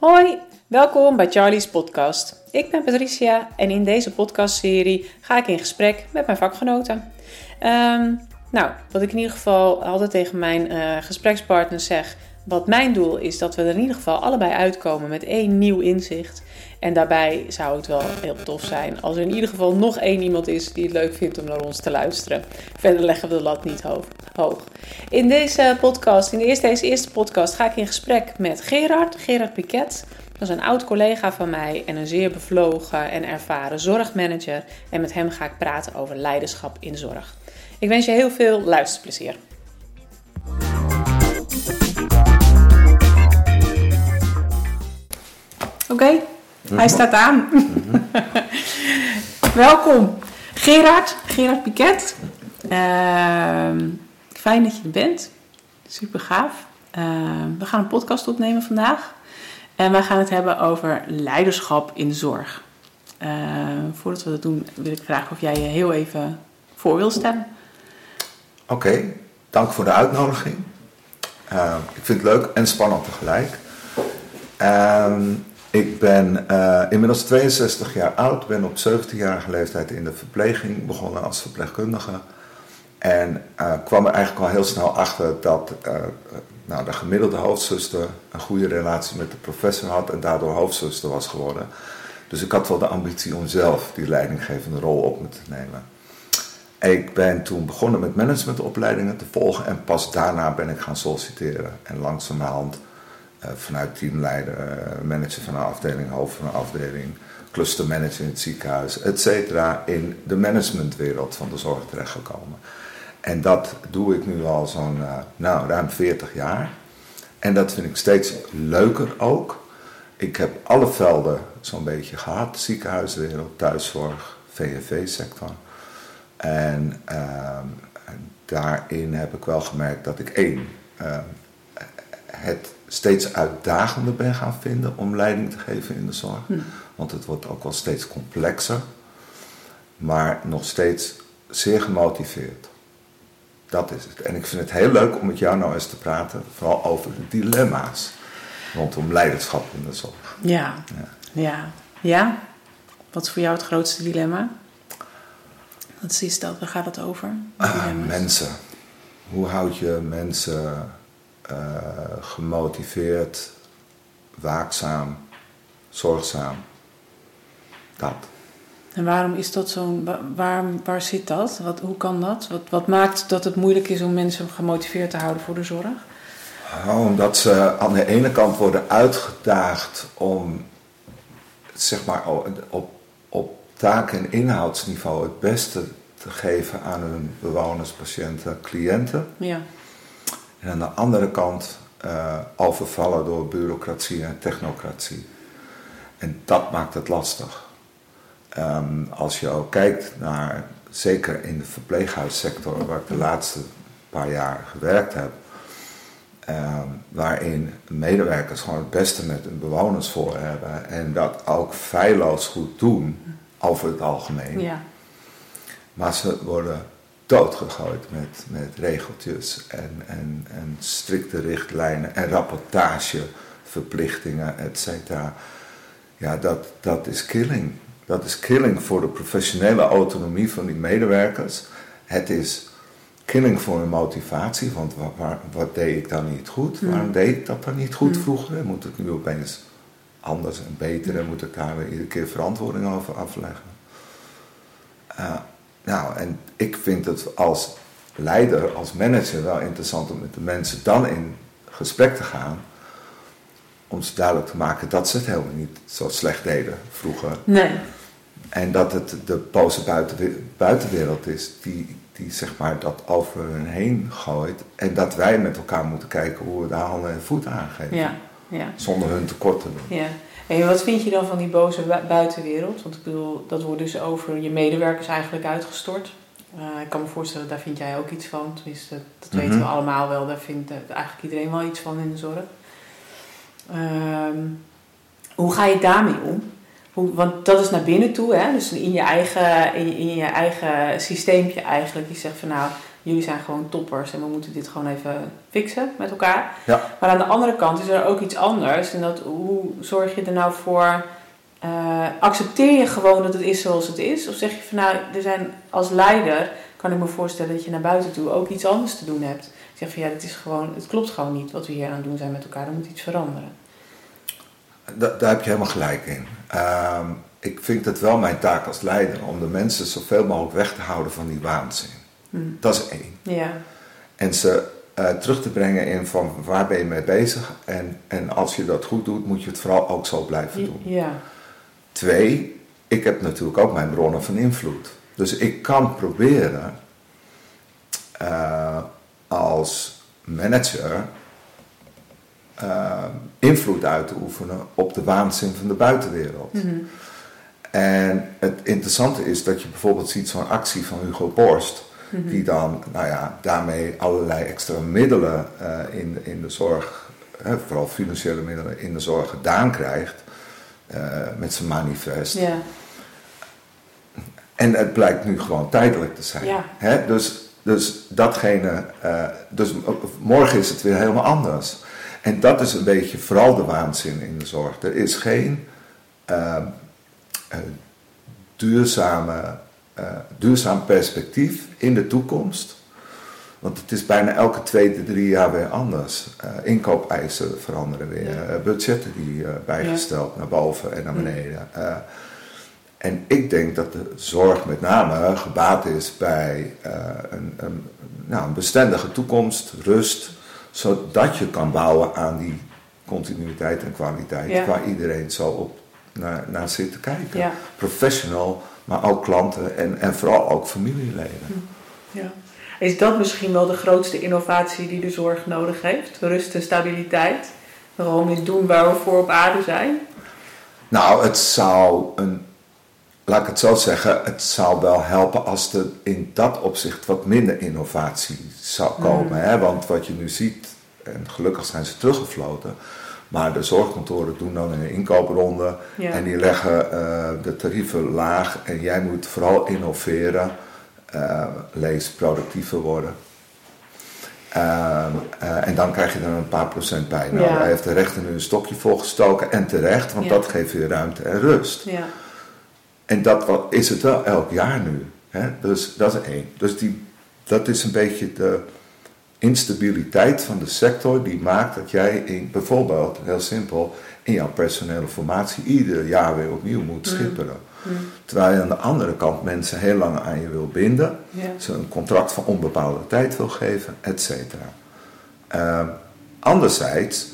Hoi, welkom bij Charlie's podcast. Ik ben Patricia en in deze podcastserie ga ik in gesprek met mijn vakgenoten. Ehm, nou, wat ik in ieder geval altijd tegen mijn uh, gesprekspartners zeg, wat mijn doel is, dat we er in ieder geval allebei uitkomen met één nieuw inzicht. En daarbij zou het wel heel tof zijn als er in ieder geval nog één iemand is die het leuk vindt om naar ons te luisteren. Verder leggen we de lat niet hoog. In deze podcast, in de eerste, deze eerste podcast, ga ik in gesprek met Gerard, Gerard Piquet. Dat is een oud collega van mij en een zeer bevlogen en ervaren zorgmanager. En met hem ga ik praten over leiderschap in zorg. Ik wens je heel veel luisterplezier. Oké, hij staat aan. Welkom, Gerard, Gerard Piquet. Ehm, fijn dat je er bent. Super gaaf. Ehm, we gaan een podcast opnemen vandaag. En wij gaan het hebben over leiderschap in zorg. Ehm, voordat we dat doen, wil ik vragen of jij je heel even voor wil stellen. Oké, dank voor de uitnodiging. ik vind het leuk en spannend tegelijk. Ik ben uh, inmiddels 62 jaar oud, ben op 17-jarige leeftijd in de verpleging begonnen als verpleegkundige. En uh, kwam er eigenlijk al heel snel achter dat uh, nou, de gemiddelde hoofdzuster een goede relatie met de professor had en daardoor hoofdzuster was geworden. Dus ik had wel de ambitie om zelf die leidinggevende rol op me te nemen. Ik ben toen begonnen met managementopleidingen te volgen en pas daarna ben ik gaan solliciteren. En langzamerhand eh, vanuit teamleider, eh, manager van een afdeling, hoofd van een afdeling, clustermanager in het ziekenhuis, et cetera, in de managementwereld van de zorg terechtgekomen. En dat doe ik nu al zo'n uh, nou, ruim 40 jaar. En dat vind ik steeds leuker ook. Ik heb alle velden zo'n beetje gehad: ziekenhuiswereld, thuiszorg, VNV-sector. En ehm, daarin heb ik wel gemerkt dat ik één, ehm, het steeds uitdagender ben gaan vinden om leiding te geven in de zorg. Hm. Want het wordt ook wel steeds complexer, maar nog steeds zeer gemotiveerd. Dat is het. En ik vind het heel leuk om met jou nou eens te praten, vooral over de dilemma's rondom leiderschap in de zorg. Ja, ja. Ja. ja. Wat is voor jou het grootste dilemma? Wat is dat? Waar gaat het over? Uh, mensen. Hoe houd je mensen gemotiveerd, waakzaam, zorgzaam. Dat. En waarom is dat zo? Waar, waar zit dat? Wat, hoe kan dat? Wat, wat maakt dat het moeilijk is om mensen gemotiveerd te houden voor de zorg? Oh, omdat ze aan de ene kant worden uitgedaagd om zeg maar, op, op taak- en inhoudsniveau het beste te geven aan hun bewoners, patiënten, cliënten. Ja. En aan de andere kant uh, overvallen door bureaucratie en technocratie. En dat maakt het lastig. Um, als je ook kijkt naar, zeker in de verpleeghuissector, waar ik de laatste paar jaar gewerkt heb, um, waarin medewerkers gewoon het beste met hun bewoners voor hebben en dat ook feilloos goed doen over het algemeen. Ja. Maar ze worden doodgegooid met, met regeltjes en, en, en strikte richtlijnen en rapportageverplichtingen, et cetera. Ja, dat, dat is killing. Dat is killing voor de professionele autonomie van die medewerkers. Het is killing voor hun motivatie, want waar, wat deed ik dan niet goed? Hmm. Waarom deed ik dat dan niet goed hmm. vroeger? Moet het nu opeens anders en beter en moet ik daar weer iedere keer verantwoording over afleggen? Uh, nou, en ik vind het als leider, als manager wel interessant om met de mensen dan in gesprek te gaan. Om ze duidelijk te maken dat ze het helemaal niet zo slecht deden vroeger. Nee. En dat het de boze buitenwereld is die, die zeg maar dat over hun heen gooit. En dat wij met elkaar moeten kijken hoe we daar handen en voeten aangeven. Ja, ja. Zonder hun tekort te doen. Ja. En wat vind je dan van die boze buitenwereld? Want ik bedoel, dat wordt dus over je medewerkers eigenlijk uitgestort. Uh, ik kan me voorstellen, daar vind jij ook iets van. Tenminste, dat weten we mhm. allemaal wel. Daar vindt eigenlijk iedereen wel iets van in de zorg. Ehm, hoe ga je daarmee om? Hoe, want dat is naar binnen toe, hè? dus in je eigen, in, in je eigen systeempje eigenlijk. Je zegt van nou, jullie zijn gewoon toppers en we moeten dit gewoon even fixen met elkaar. Ja. Maar aan de andere kant is er ook iets anders. En dat, hoe zorg je er nou voor... eh, accepteer je gewoon dat het is zoals het is? Of zeg je van nou, er zijn als leider... kan ik me voorstellen dat je naar buiten toe ook iets anders te doen hebt. Zeg van ja, het, is gewoon, het klopt gewoon niet wat we hier aan het doen zijn met elkaar. Er moet iets veranderen. Da- daar heb je helemaal gelijk in. Ehm, ik vind het wel mijn taak als leider om de mensen zoveel mogelijk weg te houden van die waanzin. Hm. Dat is één. Ja, En ze eh, terug te brengen in van waar ben je mee bezig. En, en als je dat goed doet, moet je het vooral ook zo blijven doen. ja, Twee, ik heb natuurlijk ook mijn bronnen van invloed. Dus ik kan proberen eh, als manager eh, invloed uit te oefenen op de waanzin van de buitenwereld. Mhm. En het interessante is dat je bijvoorbeeld ziet zo'n actie van Hugo Borst, Mhm. die dan nou ja, daarmee allerlei extra middelen eh, in, in de zorg, hè, vooral financiële middelen in de zorg gedaan krijgt eh, met zijn manifest. ja, En het blijkt nu gewoon tijdelijk te zijn. Ja. Hè? Dus, dus datgene, eh, dus morgen is het weer helemaal anders. En dat is een beetje vooral de waanzin in de zorg. Er is geen ehm, eh, duurzame, duurzaam perspectief in de toekomst. Want het is bijna elke twee, drie jaar weer anders. Eh, inkoopeisen veranderen weer. Ja. eh, budgetten die eh, bijgesteld naar boven en naar beneden. Eh, en ik denk dat de zorg met name gebaat is bij eh, een, een, nou, een bestendige toekomst, rust, zodat je kan bouwen aan die continuïteit en kwaliteit Ja. waar iedereen zo op naar, naar zit te kijken. ja. Professional, maar ook klanten en, en vooral ook familieleden. Ja. Is dat misschien wel de grootste innovatie die de zorg nodig heeft? Rust en stabiliteit. Gewoon eens doen waar we voor op aarde zijn. Nou, het zou een, laat ik het zo zeggen, het zou wel helpen als er in dat opzicht wat minder innovatie zou komen. Hè? Want wat je nu ziet, en gelukkig zijn ze teruggefloten, maar de zorgkantoren doen dan een inkoopronde Ja. en die leggen eh, de tarieven laag en jij moet vooral innoveren, eh, lees productiever worden. Eh, en dan krijg je er een paar procent bij. Nou, Ja. daar heeft de rechter nu een stokje voor gestoken en terecht, want Ja. dat geeft weer ruimte en rust. Ja. En dat is het wel elk jaar nu. Hè? Dus dat is één. Dus die, dat is een beetje de instabiliteit van de sector die maakt dat jij in, bijvoorbeeld, heel simpel, in jouw personele formatie ieder jaar weer opnieuw moet schipperen. Mm. Terwijl je aan de andere kant mensen heel lang aan je wil binden, ze een contract van onbepaalde tijd wil geven, et cetera. Ehm, anderzijds,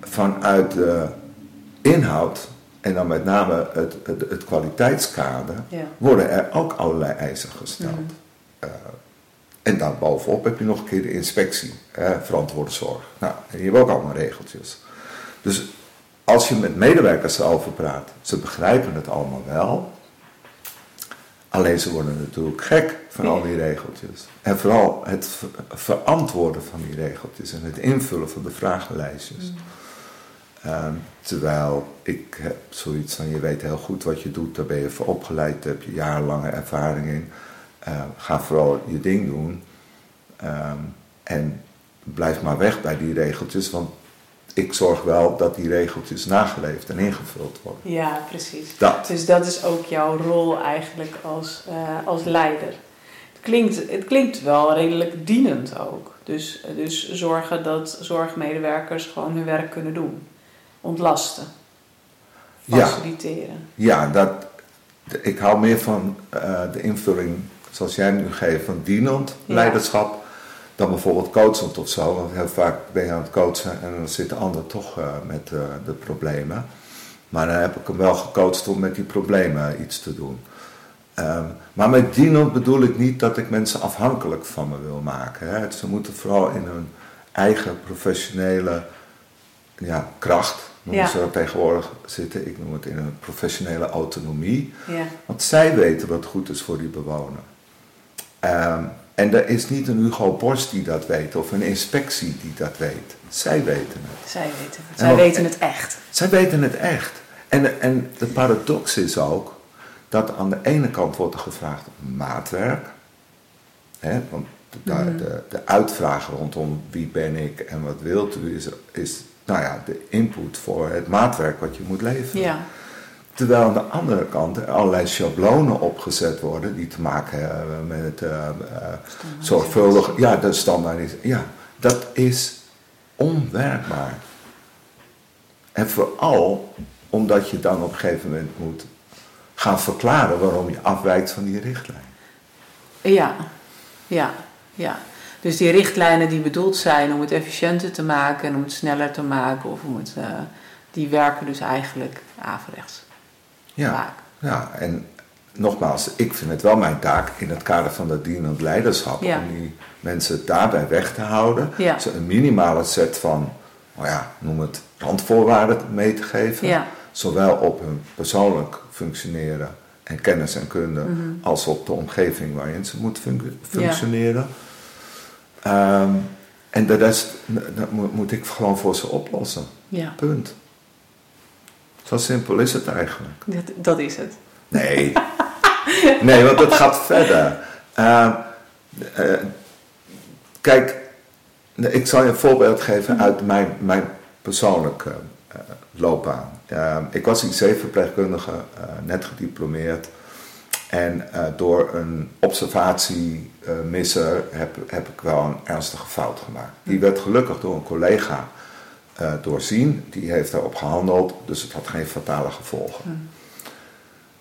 vanuit de inhoud en dan met name het, het, het kwaliteitskader, worden er ook allerlei eisen gesteld. Mhm. Eh, en dan bovenop heb je nog een keer de inspectie, eh, verantwoorde zorg. Nou, en je hebt ook allemaal regeltjes. Dus als je met medewerkers erover praat, ze begrijpen het allemaal wel. Alleen ze worden natuurlijk gek van al die regeltjes. En vooral het ver- verantwoorden van die regeltjes en het invullen van de vragenlijstjes. Ehm, terwijl ik heb zoiets van, je weet heel goed wat je doet, daar ben je voor opgeleid, daar heb je jarenlange ervaring in. Ehm, ga vooral je ding doen. Ehm, en blijf maar weg bij die regeltjes, want ik zorg wel dat die regeltjes nageleefd en ingevuld worden. ja, precies. Dat. Dus dat is ook jouw rol eigenlijk als, eh, als leider. Het klinkt, het klinkt wel redelijk dienend ook. Dus, dus zorgen dat zorgmedewerkers gewoon hun werk kunnen doen. Ontlasten. Faciliteren. Ja, dat, ik hou meer van eh, de invulling zoals jij nu geeft van dienend Ja. leiderschap dan bijvoorbeeld coachend of zo. Want heel vaak ben je aan het coachen en dan zit de ander toch eh, met eh, de problemen. Maar dan heb ik hem wel gecoacht om met die problemen iets te doen. Ehm, maar met dienend bedoel ik niet dat ik mensen afhankelijk van me wil maken. Hè. Ze moeten vooral in hun eigen professionele ja, kracht, noemen Ja. ze dat tegenwoordig zitten. Ik noem het in een professionele autonomie. Ja. Want zij weten wat goed is voor die bewoner. Ehm, en er is niet een Hugo Borst die dat weet of een inspectie die dat weet. Zij weten het. Zij weten het. Zij weten het echt. Zij weten het echt. En, en de paradox is ook dat aan de ene kant wordt er gevraagd om maatwerk. Hè, want de, Mhm. de, de uitvraag rondom wie ben ik en wat wilt u, is, is nou ja, de input voor het maatwerk wat je moet leveren. Ja. Terwijl aan de andere kant er allerlei schablonen opgezet worden die te maken hebben met eh, zorgvuldig. Ja, de standaard is. Ja, dat is onwerkbaar. En vooral omdat je dan op een gegeven moment moet gaan verklaren waarom je afwijkt van die richtlijn. Ja, ja, ja. Dus die richtlijnen die bedoeld zijn om het efficiënter te maken en om het sneller te maken, of om het, eh, die werken dus eigenlijk averechts. Ja, Vaak. ja, en nogmaals, ik vind het wel mijn taak in het kader van dat dienend leiderschap Ja. om die mensen daarbij weg te houden. Ja. Ze een minimale set van, nou ja, noem het randvoorwaarden mee te geven. Ja. Zowel op hun persoonlijk functioneren en kennis en kunde, Mhm. als op de omgeving waarin ze moeten func- functioneren. Ehm, en de rest dat moet, moet ik gewoon voor ze oplossen. Punt. Zo simpel is het eigenlijk. dat, dat is het. Nee. Nee, want het gaat verder. Eh, eh, kijk, ik zal je een voorbeeld geven uit mijn, mijn persoonlijke eh, loopbaan. Ik was IC-verpleegkundige, net gediplomeerd. En door een observatiemisser heb, heb ik wel een ernstige fout gemaakt. Die werd gelukkig door een collega eh, doorzien. Die heeft daarop gehandeld, dus het had geen fatale gevolgen.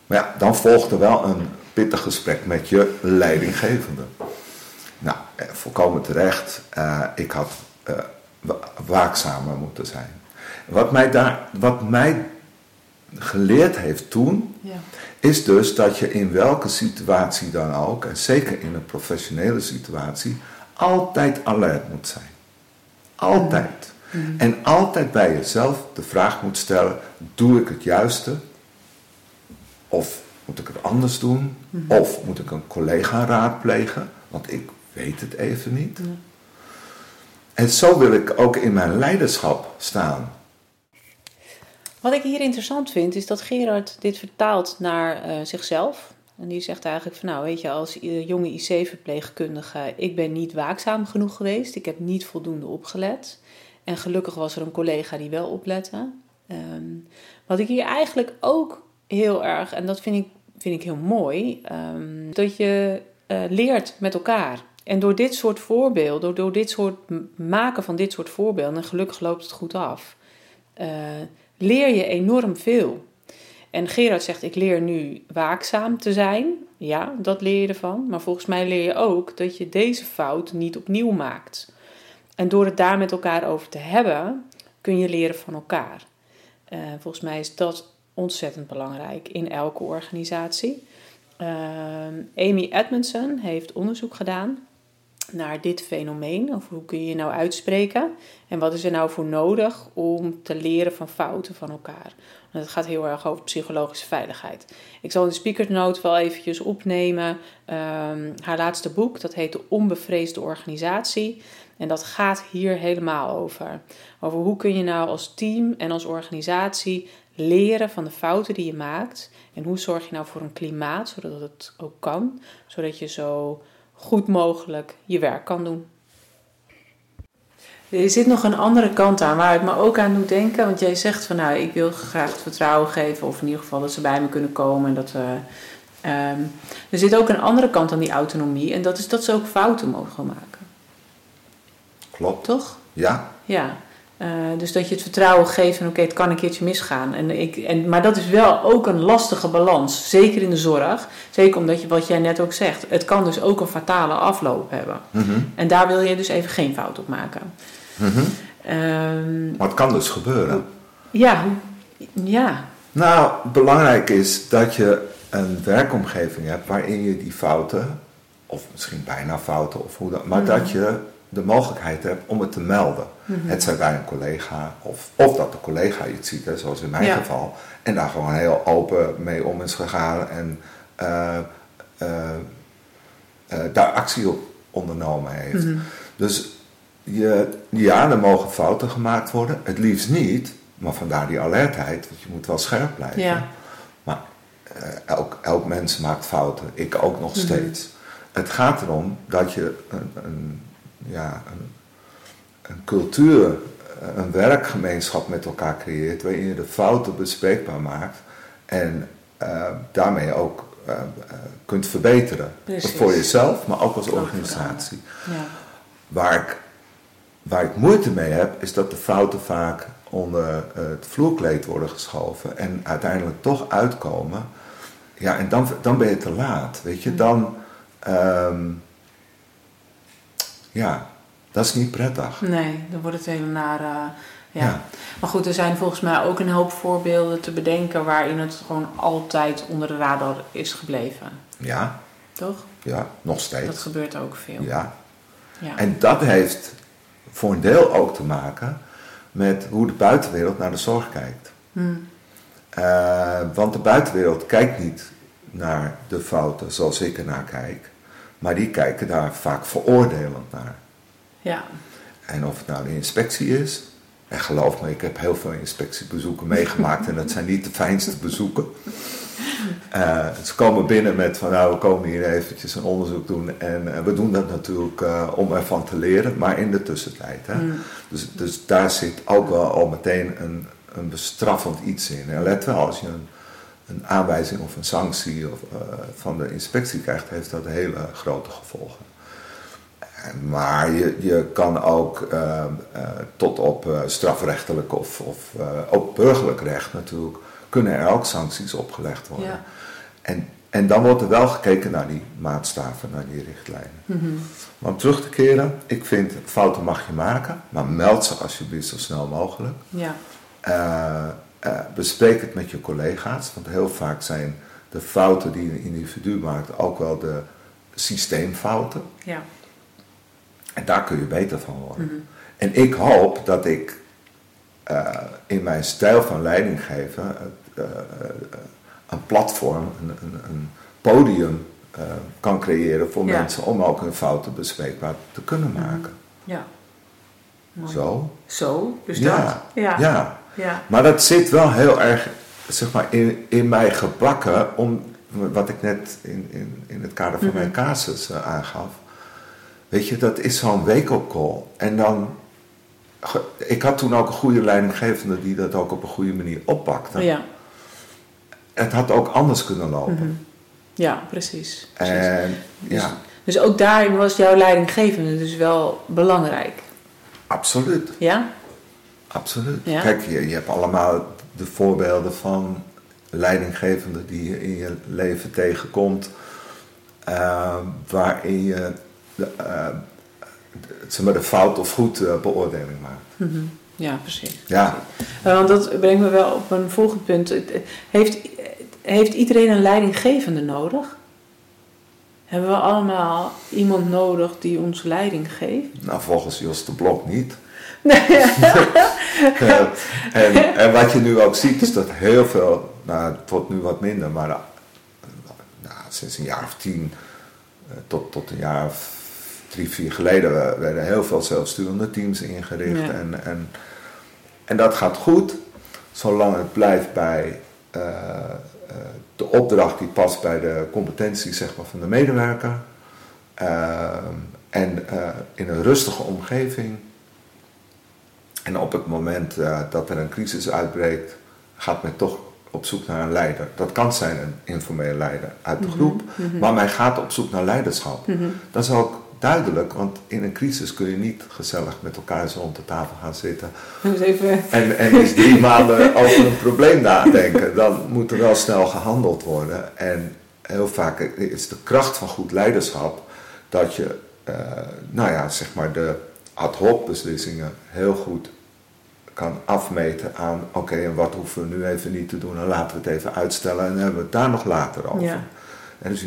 Maar ja, dan volgde wel een pittig gesprek met je leidinggevende. Nou, eh, volkomen terecht. Eh, ik had wa- waakzamer moeten zijn. Wat mij, daar, wat mij geleerd heeft toen, Ja. is dus dat je in welke situatie dan ook, en zeker in een professionele situatie, altijd alert moet zijn. Altijd. En altijd bij jezelf de vraag moet stellen: doe ik het juiste? Of moet ik het anders doen? Of moet ik een collega raadplegen? Want ik weet het even niet. En zo wil ik ook in mijn leiderschap staan. Wat ik hier interessant vind, is dat Gerard dit vertaalt naar eh, zichzelf. En die zegt eigenlijk van, nou weet je, als eh, jonge IC-verpleegkundige, ik ben niet waakzaam genoeg geweest. Ik heb niet voldoende opgelet. En gelukkig was er een collega die wel oplette. Ehm, wat ik hier eigenlijk ook heel erg, en dat vind ik, vind ik heel mooi, ehm, dat je eh, leert met elkaar. En door dit soort voorbeelden, door, door dit soort maken van dit soort voorbeelden, en gelukkig loopt het goed af, eh, leer je enorm veel. En Gerard zegt, ik leer nu waakzaam te zijn. Ja, dat leer je ervan. Maar volgens mij leer je ook dat je deze fout niet opnieuw maakt. En door het daar met elkaar over te hebben, kun je leren van elkaar. Eh, volgens mij is dat ontzettend belangrijk in elke organisatie. Ehm, Amy Edmondson heeft onderzoek gedaan naar dit fenomeen. Of hoe kun je je nou uitspreken? En wat is er nou voor nodig om te leren van fouten van elkaar? Want het gaat heel erg over psychologische veiligheid. Ik zal in de speakernote wel eventjes opnemen. ehm, haar laatste boek, dat heet De Onbevreesde Organisatie. En dat gaat hier helemaal over. Over hoe kun je nou als team en als organisatie leren van de fouten die je maakt. En hoe zorg je nou voor een klimaat, zodat het ook kan. Zodat je zo goed mogelijk je werk kan doen. Er zit nog een andere kant aan waar het me ook aan doet denken. Want jij zegt van nou, ik wil graag het vertrouwen geven. Of in ieder geval dat ze bij me kunnen komen. En dat, we, ehm, er zit ook een andere kant aan die autonomie. En dat is dat ze ook fouten mogen maken. Klopt. Toch? Ja, Ja. Eh, dus dat je het vertrouwen geeft van oké, het kan een keertje misgaan. En ik, en, maar dat is wel ook een lastige balans. Zeker in de zorg. Zeker omdat je, wat jij net ook zegt, het kan dus ook een fatale afloop hebben. Mhm. En daar wil je dus even geen fout op maken. Mhm. Ehm, maar het kan dus gebeuren. ja, ja, Nou, belangrijk is dat je een werkomgeving hebt waarin je die fouten, of misschien bijna fouten, of hoe dan, maar dat je de mogelijkheid hebt om het te melden. Het zij bij een collega, of, of dat de collega iets ziet, hè, zoals in mijn Ja. geval, en daar gewoon heel open mee om is gegaan en eh, eh, eh, daar actie op ondernomen heeft. Dus je, ja, er mogen fouten gemaakt worden, het liefst niet, maar vandaar die alertheid, want je moet wel scherp blijven. Ja. Maar elk, elk mens maakt fouten, ik ook nog steeds. het gaat erom dat je een, een ja, een, een cultuur, een werkgemeenschap met elkaar creëert waarin je de fouten bespreekbaar maakt en uh, daarmee ook uh, kunt verbeteren. Precies. Voor jezelf, maar ook als organisatie. Ja. Waar, ik, waar ik moeite mee heb, is dat de fouten vaak onder het vloerkleed worden geschoven en uiteindelijk toch uitkomen. Ja, en dan, dan ben je te laat. Weet je, dan. Um, ja, dat is niet prettig. Nee, dan wordt het hele nare. Ja. ja. Maar goed, er zijn volgens mij ook een hoop voorbeelden te bedenken waarin het gewoon altijd onder de radar is gebleven. Ja. Toch? Ja, nog steeds. Dat gebeurt ook veel. Ja. ja. En dat heeft voor een deel ook te maken met hoe de buitenwereld naar de zorg kijkt. Hmm. Uh, want de buitenwereld kijkt niet naar de fouten zoals ik ernaar kijk, maar die kijken daar vaak veroordelend naar. Ja. En of het nou de inspectie is, en geloof me, ik heb heel veel inspectiebezoeken meegemaakt en dat zijn niet de fijnste bezoeken. Uh, ze komen binnen met van nou we komen hier eventjes een onderzoek doen en uh, we doen dat natuurlijk uh, om ervan te leren, maar in de tussentijd. Hè? Mm. Dus, dus daar zit ook wel al meteen een, een bestraffend iets in. En let wel, als je een, een aanwijzing of een sanctie of, van de inspectie krijgt, heeft dat hele grote gevolgen. Maar je, je kan ook uh, uh, tot op uh, strafrechtelijk of, of ook burgerlijk recht natuurlijk, kunnen er ook sancties opgelegd worden. Ja. En, en dan wordt er wel gekeken naar die maatstaven, naar die richtlijnen. Mm -hmm. Maar om terug te keren, ik vind fouten mag je maken, maar meld ze alsjeblieft zo snel mogelijk. Ja. Bespreek het met je collega's, want heel vaak zijn de fouten die een individu maakt ook wel de systeemfouten. Ja. En daar kun je beter van worden. Mhm. En ik hoop dat ik uh, in mijn stijl van leidinggeven uh, een platform, een, een, een podium kan creëren voor mensen om ook hun fouten bespreekbaar te kunnen mhm. maken. Ja. Zo. Zo, dus ja. dat. Ja. ja. Ja. Maar dat zit wel heel erg zeg maar, in, in mij gebakken, om, wat ik net in, in, in het kader van mhm. mijn casus aangaf Weet je, dat is zo'n wake-up call. En dan. Ik had toen ook een goede leidinggevende die dat ook op een goede manier oppakte. Ja. Het had ook anders kunnen lopen. Mhm. Ja, precies. precies. En, dus, ja. dus ook daarin was jouw leidinggevende dus wel belangrijk. Absoluut. Ja? Absoluut. Kijk, je, je hebt allemaal de voorbeelden van leidinggevenden die je in je leven tegenkomt, uh, waarin je de, uh, zeg maar de fout of goed uh, beoordeling maakt. Mm -hmm. Ja, precies. Ja. Uh, want dat brengt me wel op een volgend punt. Heeft, heeft iedereen een leidinggevende nodig? Hebben we allemaal iemand nodig die ons leiding geeft? Nou, volgens Jos de Blok niet. Nee. en, en, wat je nu ook ziet is dat heel veel, nou wordt nu wat minder, maar nou, sinds een jaar of tien tot, tot een jaar of drie, vier geleden werden heel veel zelfsturende teams ingericht. En, en, en dat gaat goed, zolang het blijft bij uh, uh, de opdracht die past bij de competentie zeg maar, van de medewerker. Uh, en in een rustige omgeving. En op het moment dat er een crisis uitbreekt, gaat men toch op zoek naar een leider. Dat kan zijn een informele leider uit de mhm, groep, mhm. maar men gaat op zoek naar leiderschap. Mhm. Dat is ook duidelijk, want in een crisis kun je niet gezellig met elkaar zo rond de tafel gaan zitten. Even... En, en eens drie maanden over een probleem nadenken. Dan moet er wel snel gehandeld worden. En heel vaak is de kracht van goed leiderschap dat je, uh, nou ja, zeg maar de ad hoc beslissingen heel goed kan afmeten aan, oké, en wat hoeven we nu even niet te doen en laten we het even uitstellen en hebben we het daar nog later over. Ja. En dus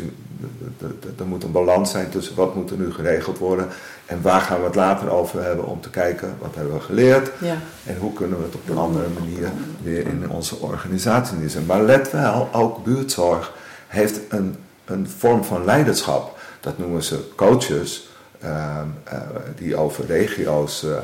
er moet een balans zijn tussen wat moet er nu geregeld worden en waar gaan we het later over hebben om te kijken wat hebben we geleerd ja. en hoe kunnen we het op een andere manier weer in onze organisatie neerzetten. Maar let wel, ook buurtzorg heeft een, een vorm van leiderschap. Dat noemen ze coaches, die over regio's uh,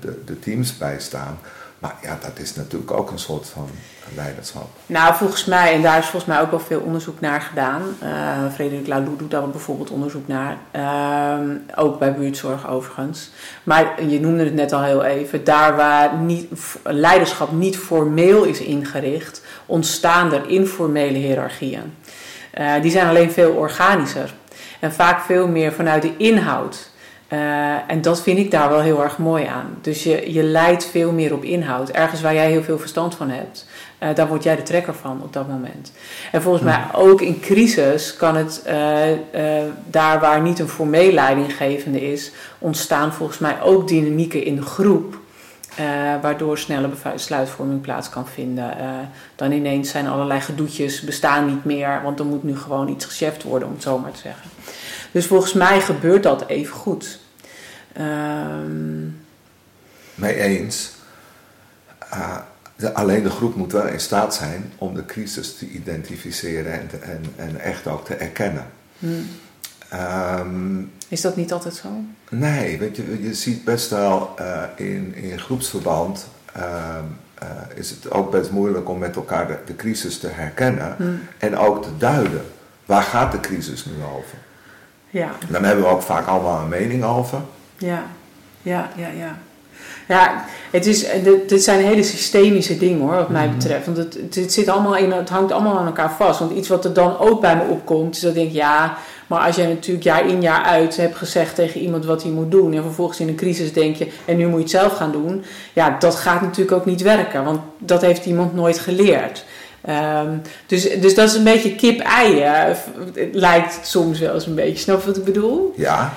de, de, teams bijstaan. Maar ja, dat is natuurlijk ook een soort van leiderschap. Nou, volgens mij, en daar is volgens mij ook wel veel onderzoek naar gedaan. Uh, Frederik Laloux doet daar bijvoorbeeld onderzoek naar. Uh, ook bij buurtzorg overigens. Maar je noemde het net al heel even. Daar waar niet, leiderschap niet formeel is ingericht, ontstaan er informele hiërarchieën. Die zijn alleen veel organischer. En vaak veel meer vanuit de inhoud. Uh, en dat vind ik daar wel heel erg mooi aan. Dus je, je leidt veel meer op inhoud. Ergens waar jij heel veel verstand van hebt, uh, daar word jij de trekker van op dat moment. En volgens mij ook in crisis kan het, uh, daar waar niet een formeel leidinggevende is, ontstaan volgens mij ook dynamieken in de groep. Waardoor snelle besluitvorming plaats kan vinden. dan ineens zijn allerlei gedoetjes bestaan niet meer, want er moet nu gewoon iets gecheft worden, om het zo maar te zeggen. Dus volgens mij gebeurt dat even goed. Um... Mee eens. Uh, de, alleen de groep moet wel in staat zijn om de crisis te identificeren en, te, en, en echt ook te erkennen. Hmm. Um, is dat niet altijd zo? Nee, weet je, je ziet best wel uh, in, in groepsverband. Uh, uh, is het ook best moeilijk om met elkaar de, de crisis te herkennen hmm. en ook te duiden. Waar gaat de crisis nu over? Ja. Dan hebben we ook vaak allemaal een mening over. Ja, ja, ja, ja. Ja, het, is, dit zijn hele systemische dingen hoor, wat mij mhm. betreft. Want het, het, zit allemaal in, het hangt allemaal aan elkaar vast. Want iets wat er dan ook bij me opkomt, is dat ik denk, ja, maar als jij natuurlijk jaar in jaar uit hebt gezegd tegen iemand wat hij moet doen. En vervolgens in een crisis denk je, en nu moet je het zelf gaan doen. Ja, dat gaat natuurlijk ook niet werken, want dat heeft iemand nooit geleerd. Um, dus, dus dat is een beetje kip-ei, lijkt het soms wel eens een beetje. Snap je wat ik bedoel? Ja.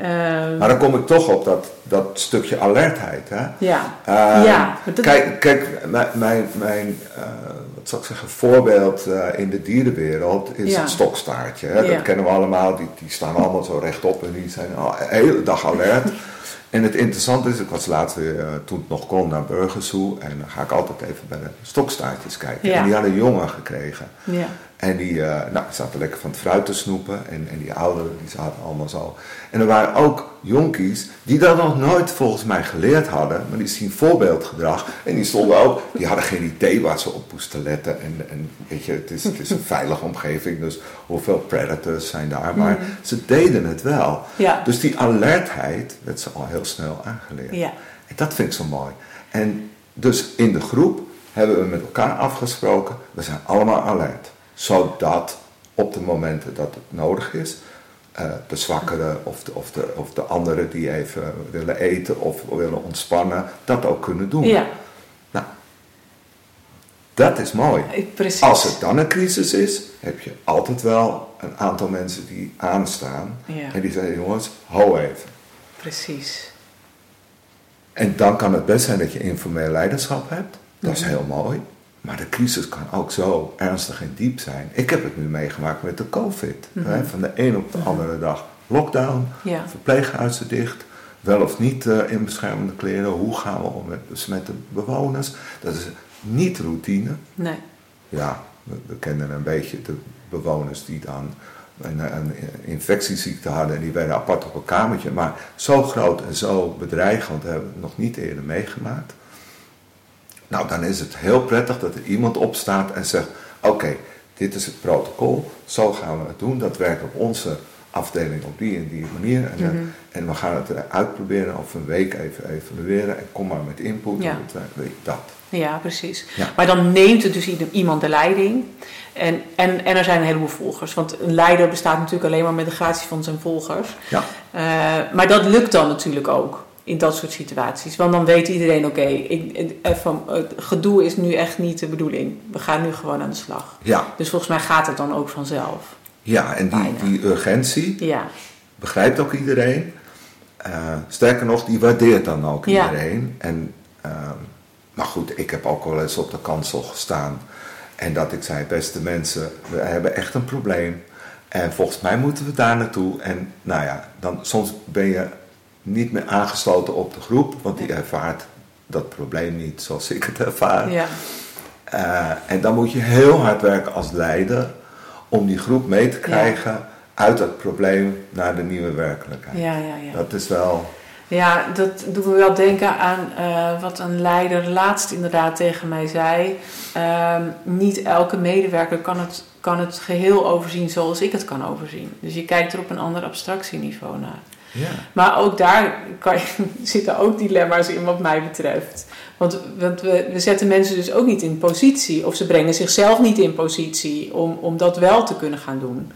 Um, maar dan kom ik toch op dat, dat stukje alertheid. Hè? Ja. Uh, ja Kijk, kijk, mijn, mijn, uh, wat zal ik zeggen, voorbeeld uh, in de dierenwereld is het stokstaartje. Hè? Dat kennen we allemaal, die, die staan allemaal zo rechtop en die zijn al de hele dag alert. En het interessante is, ik was laatst uh, toen het nog kon, naar Burgers toe. En dan ga ik altijd even bij de stokstaartjes kijken. En die hadden jongen gekregen. Ja. En die nou, zaten lekker van het fruit te snoepen. En, en die ouderen die zaten allemaal zo. En er waren ook jonkies die dat nog nooit volgens mij geleerd hadden. Maar die zien voorbeeldgedrag. En die stonden ook, die hadden geen idee waar ze op moesten letten. En, en weet je, het is, het is een veilige omgeving. Dus hoeveel predators zijn daar. Maar mm. ze deden het wel. Ja. Dus die alertheid werd ze al heel snel aangeleerd. Ja. En dat vind ik zo mooi. En dus in de groep hebben we met elkaar afgesproken. We zijn allemaal alert zodat op de momenten dat het nodig is, uh, de zwakkeren of de, of, de, of de anderen die even willen eten of willen ontspannen, dat ook kunnen doen. Ja. Nou, dat is mooi. Precies. Als het dan een crisis is, heb je altijd wel een aantal mensen die aanstaan en die zeggen: jongens, hou even. Precies. En dan kan het best zijn dat je informeel leiderschap hebt. Dat is mhm. heel mooi. Maar de crisis kan ook zo ernstig en diep zijn. Ik heb het nu meegemaakt met de COVID. Mhm. hè, van de een op de mhm. andere dag lockdown, ja. verpleeghuizen dicht, wel of niet uh, in beschermende kleren. Hoe gaan we om met besmette bewoners? Dat is niet routine. Nee. Ja, we, kennen een beetje de bewoners die dan een, een, infectieziekte hadden en die werden apart op een kamertje. Maar zo groot en zo bedreigend hebben we het nog niet eerder meegemaakt. Nou, dan is het heel prettig dat er iemand opstaat en zegt: Oké, dit is het protocol, zo gaan we het doen. Dat werkt op onze afdeling op die en die manier. En, mhm. en we gaan het uitproberen of een week even evalueren en kom maar met input. Ja. En weet dat. Ja, precies. Maar dan neemt het dus iemand de leiding. En, en, en er zijn een heleboel volgers. Want een leider bestaat natuurlijk alleen maar met de gratie van zijn volgers. Ja. Uh, maar dat lukt dan natuurlijk ook in dat soort situaties. Want dan weet iedereen, oké, okay, het gedoe is nu echt niet de bedoeling. We gaan nu gewoon aan de slag. Ja. Dus volgens mij gaat het dan ook vanzelf. Ja, en die, die urgentie ja. begrijpt ook iedereen. Uh, sterker nog, die waardeert dan ook iedereen. En, uh, maar goed, ik heb ook wel eens op de kansel gestaan. En dat ik zei, beste mensen, we hebben echt een probleem. En volgens mij moeten we daar naartoe. En nou ja, dan, soms ben je niet meer aangesloten op de groep, want die ervaart dat probleem niet zoals ik het ervaar. Ja. Uh, en dan moet je heel hard werken als leider om die groep mee te krijgen uit het probleem naar de nieuwe werkelijkheid. Ja, ja, ja. Dat is wel. Ja, dat doet me wel denken aan uh, wat een leider laatst inderdaad tegen mij zei. Uh, niet elke medewerker kan het, kan het geheel overzien zoals ik het kan overzien. Dus je kijkt er op een ander abstractieniveau naar. Ja. Maar ook daar kan je, zitten ook dilemma's in wat mij betreft. Want, want we, we, zetten mensen dus ook niet in positie, of ze brengen zichzelf niet in positie om, om dat wel te kunnen gaan doen.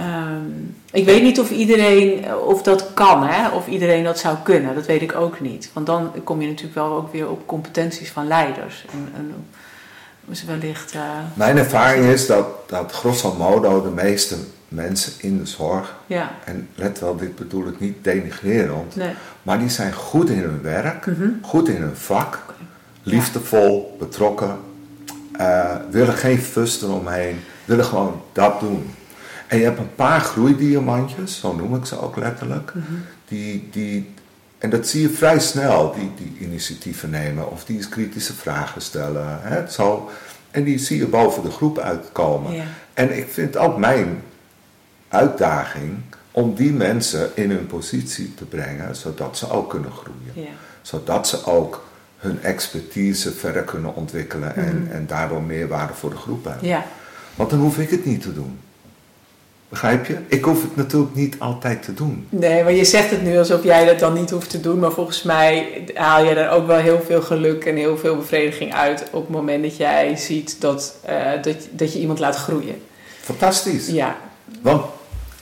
Um, ik weet niet of iedereen, of dat kan, hè? of iedereen dat zou kunnen. Dat weet ik ook niet. Want dan kom je natuurlijk wel ook weer op competenties van leiders. En, en dus wellicht, uh, Mijn ervaring is dat, dat grosso modo de meeste mensen in de zorg, ja. en let wel, dit bedoel ik niet denigrerend, nee. maar die zijn goed in hun werk, Mhm. goed in hun vak, liefdevol, betrokken, uh, willen geen fuss eromheen, willen gewoon dat doen. En je hebt een paar groeidiamantjes, zo noem ik ze ook letterlijk, Mhm. die, die, en dat zie je vrij snel, die, die initiatieven nemen of die eens kritische vragen stellen. Hè, zo. En die zie je boven de groep uitkomen. Ja. En ik vind ook mijn uitdaging om die mensen in hun positie te brengen, zodat ze ook kunnen groeien. Ja. Zodat ze ook hun expertise verder kunnen ontwikkelen en, Mhm. en daardoor meerwaarde voor de groep hebben. Ja. Want dan hoef ik het niet te doen. Begrijp je? Ik hoef het natuurlijk niet altijd te doen. Nee, maar je zegt het nu alsof jij dat dan niet hoeft te doen. Maar volgens mij haal je er ook wel heel veel geluk en heel veel bevrediging uit op het moment dat jij ziet dat, eh, dat, dat je iemand laat groeien. Fantastisch. Ja, Want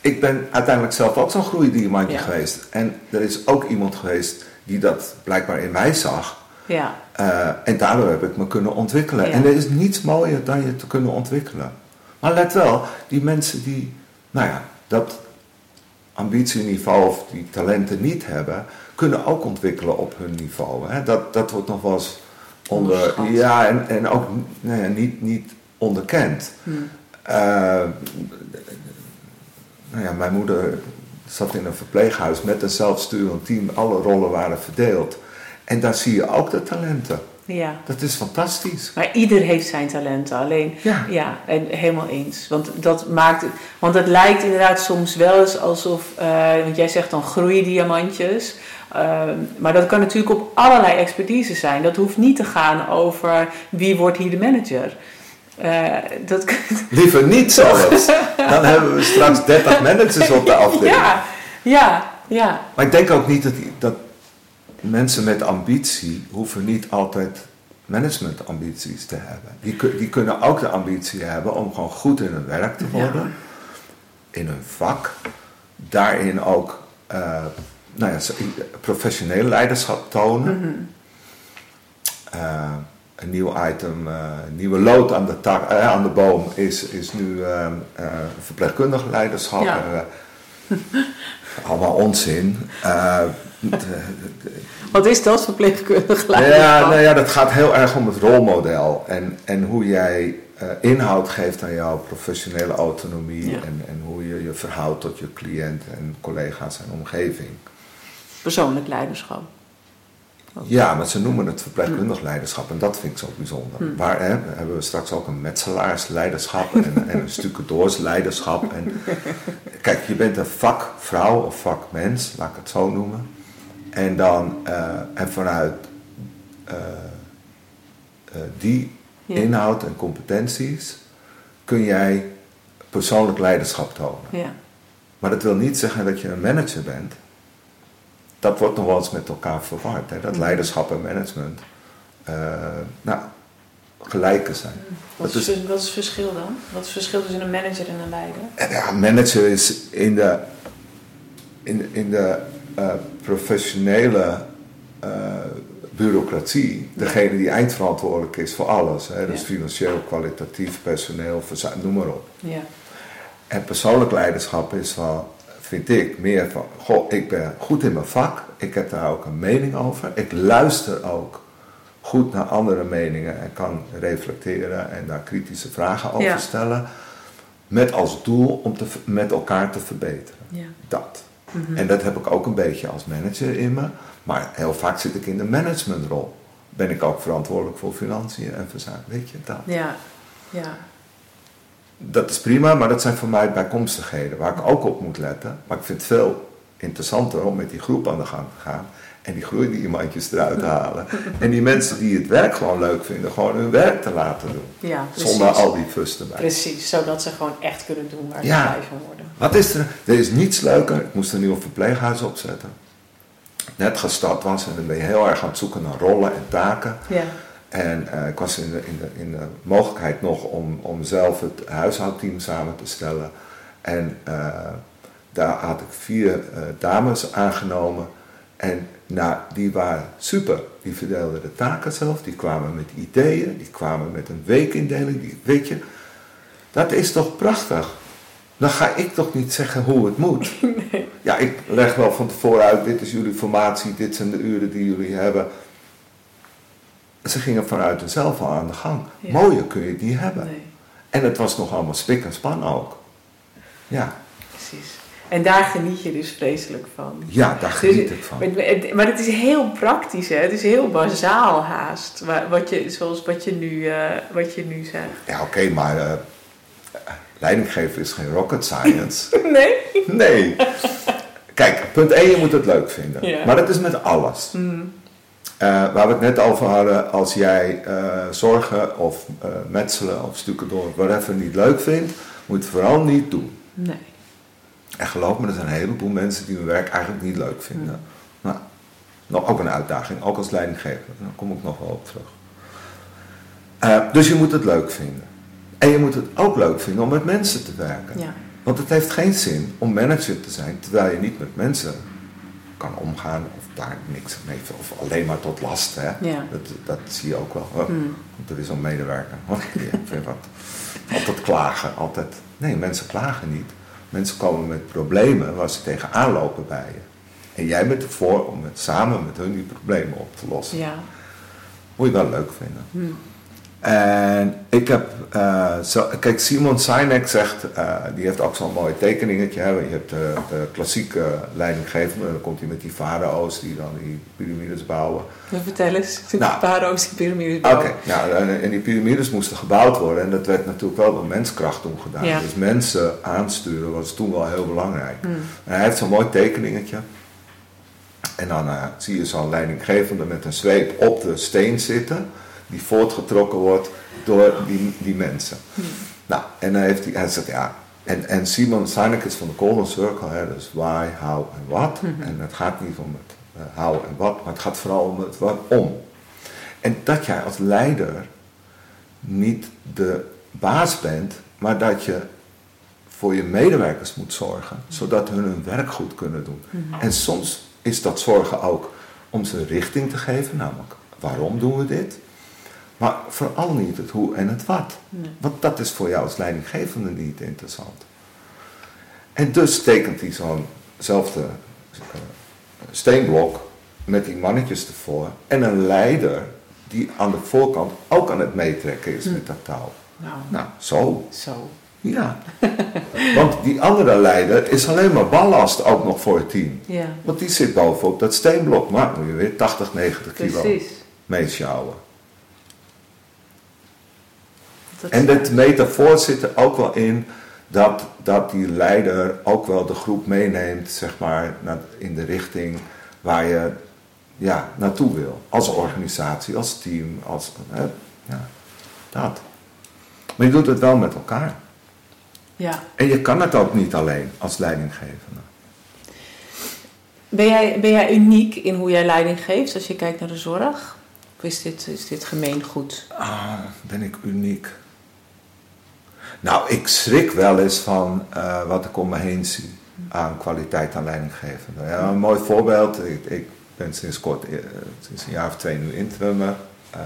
ik ben uiteindelijk zelf ook zo'n groeidiamantje Ja. geweest. En er is ook iemand geweest die dat blijkbaar in mij zag. ja, Eh, en daardoor heb ik me kunnen ontwikkelen. Ja. En er is niets mooier dan je te kunnen ontwikkelen. Maar let wel, die mensen die, nou ja, dat ambitieniveau of die talenten niet hebben, kunnen ook ontwikkelen op hun niveau. Hè? Dat, dat wordt nog wel eens onder, ja, en, en ook nou ja, niet, niet onderkend. hm. Eh, nou ja, mijn moeder zat in een verpleeghuis met een zelfsturend team. Alle rollen waren verdeeld. En daar zie je ook de talenten. ja. Dat is fantastisch. Maar ieder heeft zijn talenten. Alleen, Ja. ja, en helemaal eens. Want dat maakt het. Want het lijkt inderdaad soms wel eens alsof. eh, want jij zegt dan groeidiamantjes. Ehm, maar dat kan natuurlijk op allerlei expertise zijn. Dat hoeft niet te gaan over wie wordt hier de manager. Eh, dat, Liever niet zelfs. Dan hebben we straks 30 managers op de afdeling. ja, ja, ja. Maar ik denk ook niet dat, dat mensen met ambitie hoeven niet altijd managementambities te hebben. Die, die kunnen ook de ambitie hebben om gewoon goed in hun werk te worden. In hun vak. Daarin ook eh, nou ja, professioneel leiderschap tonen. Eh, een nieuw item, eh, een nieuwe lood aan de, tak, eh, aan de boom is, is nu eh, eh, verpleegkundig leiderschap. Ja. Allemaal onzin. De- de- Wat is dat verpleegkundig ja, leiderschap? nou ja, dat gaat heel erg om het rolmodel en, en hoe jij inhoud geeft aan jouw professionele autonomie Ja. en, en hoe je je verhoudt tot je cliënten en collega's en omgeving. Persoonlijk leiderschap. Ja, maar ze noemen het verpleegkundig leiderschap en dat vind ik zo bijzonder. Hm. Waar hè, hebben we straks ook een metselaarsleiderschap en, en een stucadoorsleiderschap. En, kijk, je bent een vakvrouw of vakmens, laat ik het zo noemen. En dan, eh, en vanuit eh, eh, die Ja. inhoud en competenties kun jij persoonlijk leiderschap tonen. Ja. Maar dat wil niet zeggen dat je een manager bent. Dat wordt nog wel eens met elkaar verward. Hè? Dat Mhm. leiderschap en management eh, nou, gelijke zijn. Wat, Dat is, wat is het verschil dan? Wat is het verschil tussen een manager en een leider? En ja, manager is in de, in, in de eh, professionele eh, bureaucratie degene die eindverantwoordelijk is voor alles. Hè? Dus Ja. financieel, kwalitatief, personeel, noem maar op. Ja. En persoonlijk leiderschap is van, vind ik, meer van, goh, ik ben goed in mijn vak, ik heb daar ook een mening over, ik luister ook goed naar andere meningen en kan reflecteren en daar kritische vragen over Ja. stellen, met als doel om te, met elkaar te verbeteren. ja. Dat. Mhm. En dat heb ik ook een beetje als manager in me, maar heel vaak zit ik in de managementrol. Ben ik ook verantwoordelijk voor financiën en verzaken, weet je dat? Ja. Ja. Dat is prima, maar dat zijn voor mij bijkomstigheden waar ik ook op moet letten. Maar ik vind veel interessanter om met die groep aan de gang te gaan. En die groeidiamantjes eruit te halen. En die mensen die het werk gewoon leuk vinden, gewoon hun werk te laten doen. Ja. Zonder al die fus erbij. Precies, zodat ze gewoon echt kunnen doen waar ze Ja. blij van worden. Wat is er? Er is niets leuker. Ik moest een nieuw verpleeghuis opzetten. Net gestart was en dan ben je heel erg aan het zoeken naar rollen en taken. Ja. En eh, ik was in de, in, de, in de mogelijkheid nog om, om zelf het huishoudteam samen te stellen. En eh, daar had ik vier eh, dames aangenomen. En nou, die waren super. Die verdeelden de taken zelf, die kwamen met ideeën, die kwamen met een weekindeling. Die, weet je, dat is toch prachtig? Dan ga ik toch niet zeggen hoe het moet. Ja, ik leg wel van tevoren uit, dit is jullie formatie, dit zijn de uren die jullie hebben. Ze gingen vanuit hunzelf al aan de gang. Ja. Mooier kun je niet hebben. Nee, En het was nog allemaal spik en span ook. Ja, precies. En daar geniet je dus vreselijk van. ja daar geniet ik van. Maar het- Maar het is heel praktisch, hè? Het is heel bazaal haast. wa- Wat je, zoals wat je nu, eh, wat je nu zegt. Ja, oké, maar eh leidinggeven is geen rocket science. Nee? Nee. Kijk, punt 1, je moet het leuk vinden. Ja. Maar dat is met alles. Mm. Eh, waar we het net over hadden, als jij eh, zorgen of eh, metselen of stukken door whatever niet leuk vindt, moet je het vooral niet doen. Nee. En geloof me, er zijn een heleboel mensen die hun werk eigenlijk niet leuk vinden. Nou, nog ook een uitdaging, ook als leidinggever. Daar kom ik nog wel op terug. Dus je moet het leuk vinden. En je moet het ook leuk vinden om met mensen te werken. Ja. Want het heeft geen zin om manager te zijn terwijl je niet met mensen kan omgaan of daar niks mee of alleen maar tot last. Hè? Ja. Dat, dat zie je ook wel. Oh, Mm. komt er weer zo'n medewerker. Oh, wat. Altijd klagen, altijd. Nee, mensen klagen niet. Mensen komen met problemen waar ze tegenaan lopen bij je. En jij bent ervoor om het samen met hun die problemen op te lossen. Ja. Moet je wel leuk vinden. Mm. En ik heb, eh, zo, kijk, Simon Sinek zegt, eh, die heeft ook zo'n mooi tekeningetje. Hè? Je hebt de, de klassieke leidinggevende, en dan komt hij met die farao's die dan die piramides bouwen. Nou, vertel eens. Nou. de paro's die piramides Oké, bouwen. nou, en, en die piramides moesten gebouwd worden en dat werd natuurlijk wel door menskracht toen gedaan. Ja. Dus mensen aansturen was toen wel heel belangrijk. Mm. En hij heeft zo'n mooi tekeningetje. En dan eh, zie je zo'n leidinggevende met een zweep op de steen zitten, die voortgetrokken wordt door die, die mensen. Nou, en dan heeft hij, hij zegt ja, en, en Simon Sinek is van de Golden Circle, hè, dus why, how en what. En het gaat niet om het eh, how en what, maar het gaat vooral om het waarom. En dat jij als leider niet de baas bent, maar dat je voor je medewerkers moet zorgen, zodat hun hun werk goed kunnen doen. En soms is dat zorgen ook om ze richting te geven, namelijk waarom doen we dit? Maar vooral niet het hoe en het wat. Nee. Want dat is voor jou als leidinggevende niet interessant. En dus tekent hij zo'nzelfde eh, steenblok met die mannetjes ervoor. En een leider die aan de voorkant ook aan het meetrekken is met dat touw. Nou, Nou, zo. zo. Ja. Want die andere leider is alleen maar ballast ook nog voor het team. Ja, Want die zit bovenop dat steenblok. Maar moet je weer 80, 90 kilo precies. meesjouwen. Dat En dat metafoor zit er ook wel in dat, dat die leider ook wel de groep meeneemt, zeg maar, in de richting waar je ja, naartoe wil. Als organisatie, als team, als. Hè, ja, dat. Maar je doet het wel met elkaar. Ja. En je kan het ook niet alleen als leidinggevende. Ben jij, ben jij uniek in hoe jij leiding geeft als je kijkt naar de zorg? Of is dit, is dit gemeengoed? Ah, ben ik uniek? Nou, ik schrik wel eens van eh, wat ik om me heen zie aan kwaliteit aan leidinggevende. Ja, een mooi voorbeeld, ik, ik ben sinds kort, eh, sinds een jaar of twee nu interimmer. eh,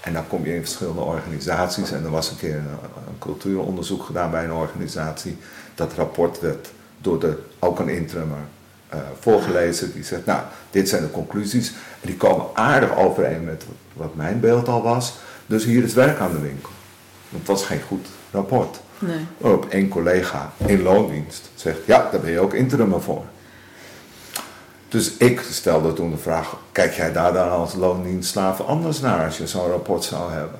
en dan kom je in verschillende organisaties en er was een keer een, cultuuronderzoek gedaan bij een organisatie. Dat rapport werd door de, ook een interimmer voorgelezen. Die zegt, nou, dit zijn de conclusies. En die komen aardig overeen met wat mijn beeld al was. Dus hier is werk aan de winkel. Het was geen goed rapport. Nee. Waarop één collega in loondienst zegt, ja, daar ben je ook interimmer voor. Dus ik stelde toen de vraag, kijk jij daar dan als loondienstslaaf anders naar als je zo'n rapport zou hebben?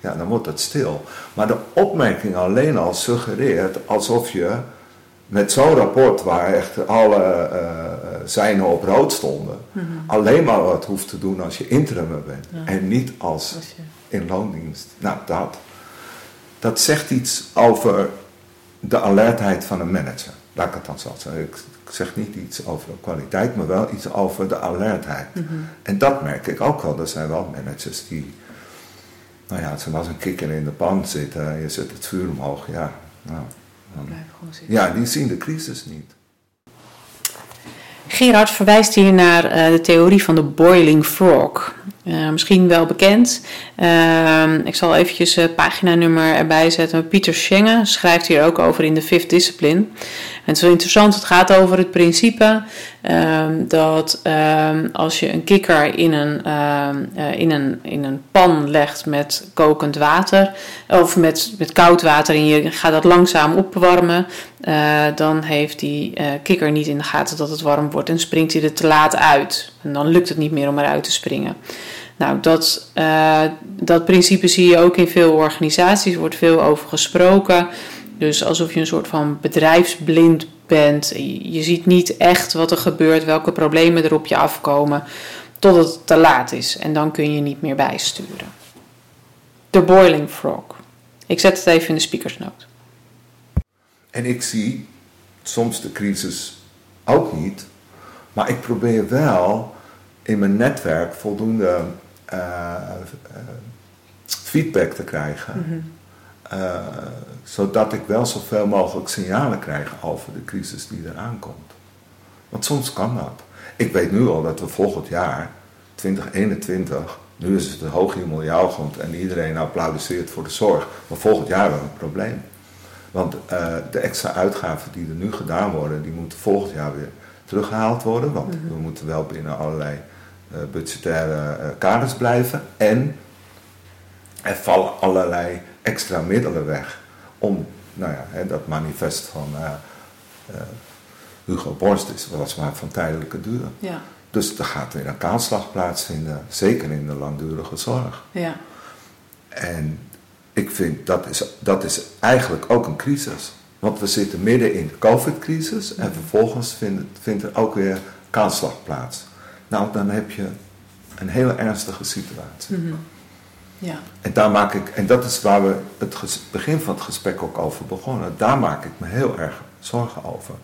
Ja, dan wordt het stil. Maar de opmerking alleen al suggereert alsof je met zo'n rapport waar echt alle uh, zijnen op rood stonden, Mhm. alleen maar wat hoeft te doen als je interimmer bent Ja. en niet als Als je- in loondienst. Nou, dat, dat zegt iets over de alertheid van een manager. Laat ik het dan zo zeggen. Ik, zeg niet iets over de kwaliteit, maar wel iets over de alertheid. Mhm. En dat merk ik ook wel. Er zijn wel managers die, nou ja, zoals een kikker in de pan zitten en je zet het vuur omhoog. Ja, nou, dan- ja die zien de crisis niet. Gerard verwijst hier naar eh, de theorie van de boiling frog. Eh, misschien wel bekend. Ehm, ik zal eventjes het paginanummer erbij zetten. Pieter Schengen schrijft hier ook over in de Fifth Discipline. En het is wel interessant, het gaat over het principe ehm, dat ehm, als je een kikker in een, eh, in, een, in een pan legt met kokend water, of met, met koud water en je gaat dat langzaam opwarmen, eh, dan heeft die eh, kikker niet in de gaten dat het warm wordt en springt hij er te laat uit. En dan lukt het niet meer om eruit te springen. Nou, dat, eh, dat principe zie je ook in veel organisaties, er wordt veel over gesproken. Dus alsof je een soort van bedrijfsblind bent. Je ziet niet echt wat er gebeurt, welke problemen er op je afkomen, tot het te laat is. En dan kun je niet meer bijsturen. De boiling frog. Ik zet het even in de speakersnote. En ik zie soms de crisis ook niet, maar ik probeer wel in mijn netwerk voldoende feedback te krijgen. eh, zodat ik wel zoveel mogelijk signalen krijg over de crisis die eraan komt. Want soms kan dat. Ik weet nu al dat we volgend jaar, 2021, nu is het de hooghemeljaargrond en iedereen applaudisseert voor de zorg. Maar volgend jaar hebben we een probleem. Want eh, de extra uitgaven die er nu gedaan worden, die moeten volgend jaar weer teruggehaald worden. Want we moeten wel binnen allerlei eh, budgettaire eh, kaders blijven. En er vallen allerlei extra middelen weg. Om, nou ja, hè, dat manifest van eh, eh, Hugo Borst is, was maar van tijdelijke duur. Ja, Dus er gaat weer een kaalslag plaatsvinden, zeker in de langdurige zorg. ja, En ik vind dat is, dat is eigenlijk ook een crisis. Want we zitten midden in de COVID-crisis en vervolgens vindt, vindt er ook weer kaalslag plaats. Nou, dan heb je een hele ernstige situatie. Mhm. ja, En daar maak ik, en dat is waar we het ges- begin van het gesprek ook over begonnen, daar maak ik me heel erg zorgen over.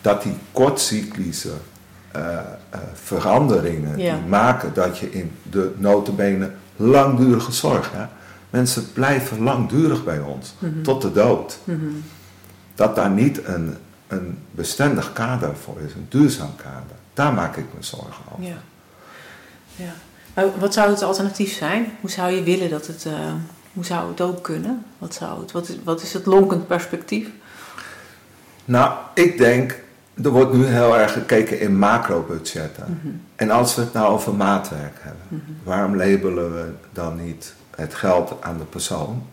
Dat die kortcyclische eh, eh, veranderingen Ja. die maken dat je in de notenbenen langdurige zorg, hè, mensen blijven langdurig bij ons, Mhm. tot de dood. Mhm. Dat daar niet een, een bestendig kader voor is, een duurzaam kader. Daar maak ik me zorgen over. ja. ja. Maar wat zou het alternatief zijn? Hoe zou je willen dat het, eh, hoe zou het ook kunnen? Wat, zou het, wat, is, wat is het lonkend perspectief? Nou, ik denk, er wordt nu heel erg gekeken in macrobudgetten. Mhm. En als we het nou over maatwerk hebben, waarom labelen we dan niet het geld aan de persoon?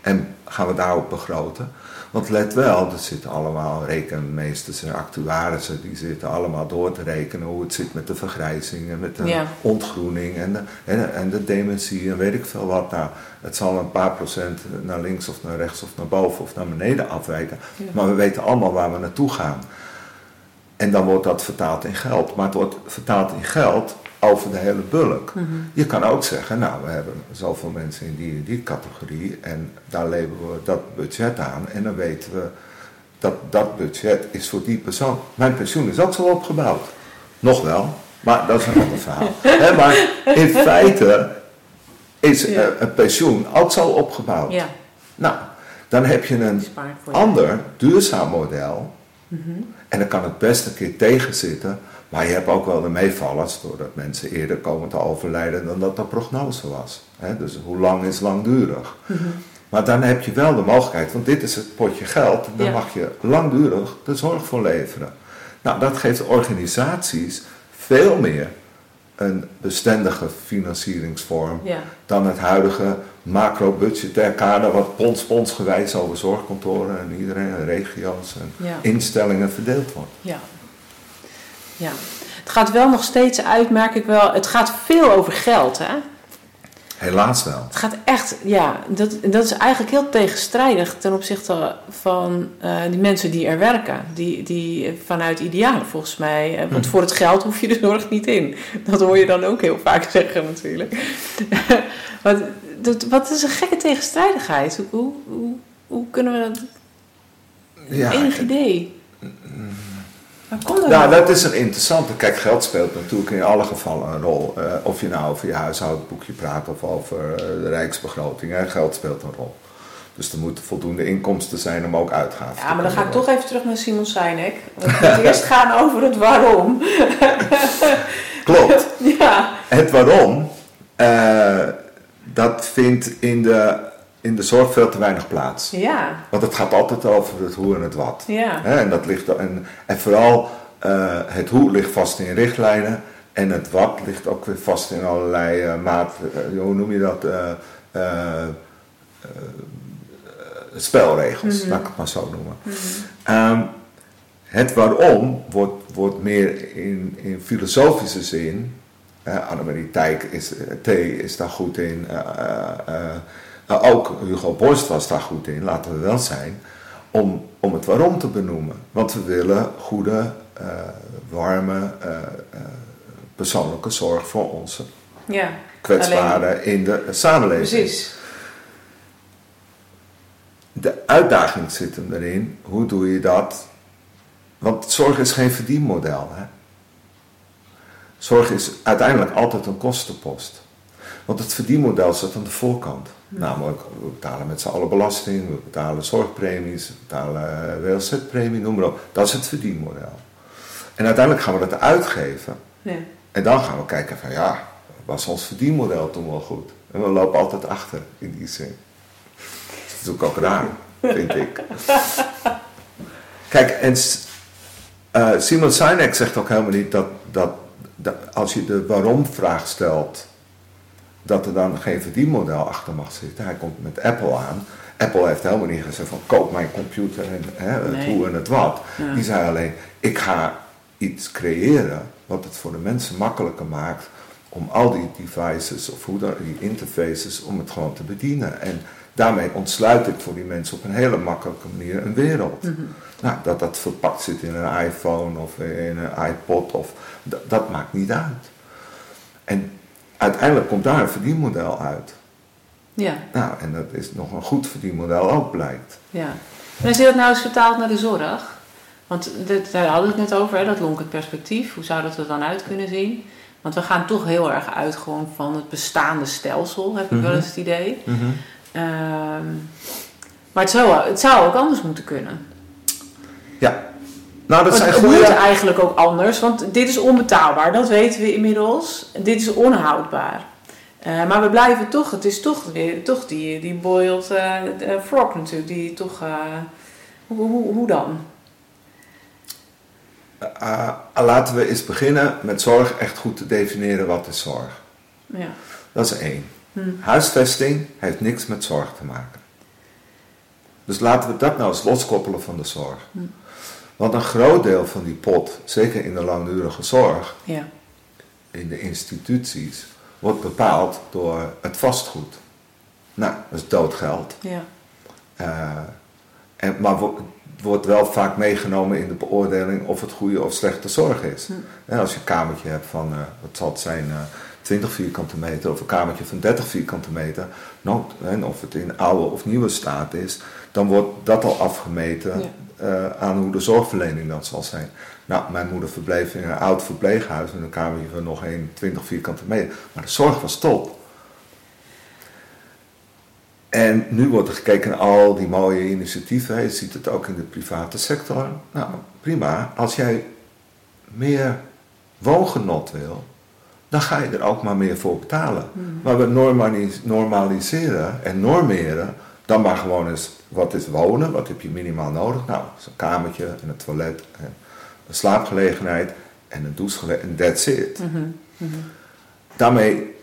En gaan we daarop begroten? Want let wel, er zitten allemaal rekenmeesters en actuarissen, die zitten allemaal door te rekenen hoe het zit met de vergrijzing en met de Ja. ontgroening en de, en, en de dementie en weet ik veel wat. Nou, het zal een paar procent naar links of naar rechts of naar boven of naar beneden afwijken. Ja. Maar we weten allemaal waar we naartoe gaan. En dan wordt dat vertaald in geld. Maar het wordt vertaald in geld over de hele bulk. Mhm. Je kan ook zeggen, nou, we hebben zoveel mensen in die, die categorie en daar leveren we dat budget aan. En dan weten we dat dat budget is voor die persoon. Mijn pensioen is ook zo opgebouwd. Nog wel, maar dat is een ander verhaal. Maar in feite is Ja. eh, een pensioen ook zo opgebouwd. Ja, Nou, dan heb je een ander duurzaam model. Mhm. En dan kan het best een keer tegenzitten. Maar je hebt ook wel de meevallers, doordat mensen eerder komen te overlijden dan dat de prognose was. Dus hoe lang is langdurig? Mhm. Maar dan heb je wel de mogelijkheid, want dit is het potje geld, daar Ja. mag je langdurig de zorg voor leveren. Nou, dat geeft organisaties veel meer een bestendige financieringsvorm Ja, dan het huidige macro-budgetair kader, wat pons-ponsgewijs over zorgkantoren en iedereen en regio's en ja, instellingen verdeeld wordt. ja. Ja. Het gaat wel nog steeds uit, merk ik wel. Het gaat veel over geld, hè? Helaas wel. Het gaat echt, ja, dat, dat is eigenlijk heel tegenstrijdig ten opzichte van uh, die mensen die er werken. Die, die vanuit idealen volgens mij. Uh, want voor het geld hoef je de zorg niet in. Dat hoor je dan ook heel vaak zeggen natuurlijk. wat, dat, wat is een gekke tegenstrijdigheid? Hoe, hoe, hoe kunnen we dat... Ja, Enig idee. Ja, dat is een interessante. Kijk, geld speelt natuurlijk in alle gevallen een rol. Uh, of je nou over je huishoudboekje praat of over uh, de rijksbegroting. Hè. Geld speelt een rol. Dus er moeten voldoende inkomsten zijn om ook uitgaven ja, maar dan ga ik toch even terug naar Simon Sinek. Want we eerst gaan over het waarom. Klopt. ja. Het waarom, uh, dat vindt in de in de zorg veel te weinig plaats. Ja. Want het gaat altijd over het hoe en het wat. Ja. en, dat ligt, en, en vooral uh, het hoe ligt vast in richtlijnen en het wat ligt ook weer vast in allerlei uh, maat, uh, hoe noem je dat, spelregels, mm -hmm. laat ik het maar zo noemen. Mm -hmm. um, het waarom wordt, wordt meer in, in filosofische zin, Annemarie Tijk is, T is daar goed in, nou, ook Hugo Borst was daar goed in, laten we wel zijn, om, om het waarom te benoemen. Want we willen goede, uh, warme, uh, uh, persoonlijke zorg voor onze ja, kwetsbaren in de samenleving. Precies. De uitdaging zit hem erin, hoe doe je dat? Want zorg is geen verdienmodel. Hè? Zorg is uiteindelijk altijd een kostenpost. Want het verdienmodel zit aan de voorkant. Namelijk, we betalen met z'n allen belasting, we betalen zorgpremies, we betalen eh, WLZ-premie, noem maar op. Dat is het verdienmodel. En uiteindelijk gaan we dat uitgeven. Ja. En dan gaan we kijken van ja, was ons verdienmodel toen wel goed? En we lopen altijd achter in die zin. Dat is ook ook raar, vind ik. Kijk, en uh, Simon Sinek zegt ook helemaal niet dat, dat, dat als je de waarom-vraag stelt dat er dan geen verdienmodel achter mag zitten. Hij komt met Apple aan. Apple heeft helemaal niet gezegd van koop mijn computer en hè, het hoe en het wat. Die zei alleen, ik ga iets creëren wat het voor de mensen makkelijker maakt om al die devices of hoe dan, die interfaces, om het gewoon te bedienen. En daarmee ontsluit ik voor die mensen op een hele makkelijke manier een wereld. Mhm. Nou, dat dat verpakt zit in een iPhone of in een iPod, of, dat maakt niet uit. En uiteindelijk komt daar een verdienmodel uit. Ja. Nou, en dat is nog een goed verdienmodel ook blijkt. Ja. En als je dat nou eens vertaalt naar de zorg, want dit, daar hadden we het net over, hè, dat lonkend perspectief, hoe zou dat er dan uit kunnen zien? Want we gaan toch heel erg uit gewoon van het bestaande stelsel, heb ik wel mhm. eens het idee. Mm -hmm. maar het zou, het zou ook anders moeten kunnen. Ja, nou, dat zijn het goede... moet eigenlijk ook anders, want dit is onbetaalbaar, dat weten we inmiddels. Dit is onhoudbaar. Uh, maar we blijven toch, het is toch weer toch die, die boiled uh, frog natuurlijk, die toch, uh, hoe, hoe, hoe, dan? laten we eens beginnen met zorg echt goed te definiëren wat is zorg. Ja. Dat is één. Hm. Huisvesting heeft niks met zorg te maken. Dus laten we dat nou eens loskoppelen van de zorg. Hm. Want een groot deel van die pot, zeker in de langdurige zorg, ja. in de instituties, wordt bepaald door het vastgoed. Nou, dat is doodgeld. Ja. Uh, en, maar wordt wel vaak meegenomen in de beoordeling of het goede of slechte zorg is. Hm. En als je een kamertje hebt van, uh, wat zal het zijn, uh, 20 vierkante meter of een kamertje van 30 vierkante meter, nou, en of het in oude of nieuwe staat is, dan wordt dat al afgemeten ja. Uh, aan hoe de zorgverlening dan zal zijn. Nou, mijn moeder verbleef in een oud verpleeghuis in een kamertje van nog een 20 vierkante meter, maar de zorg was top. En nu wordt er gekeken naar al die mooie initiatieven. Je ziet het ook in de private sector. Nou, prima. Als jij meer woongenot wil, dan ga je er ook maar meer voor betalen. Mm. Maar we normaliseren en normeren dan maar gewoon eens, wat is wonen? Wat heb je minimaal nodig? Nou, een kamertje en een toilet en een slaapgelegenheid en een douchegelegenheid en that's it. Mm -hmm. Mm -hmm. Daarmee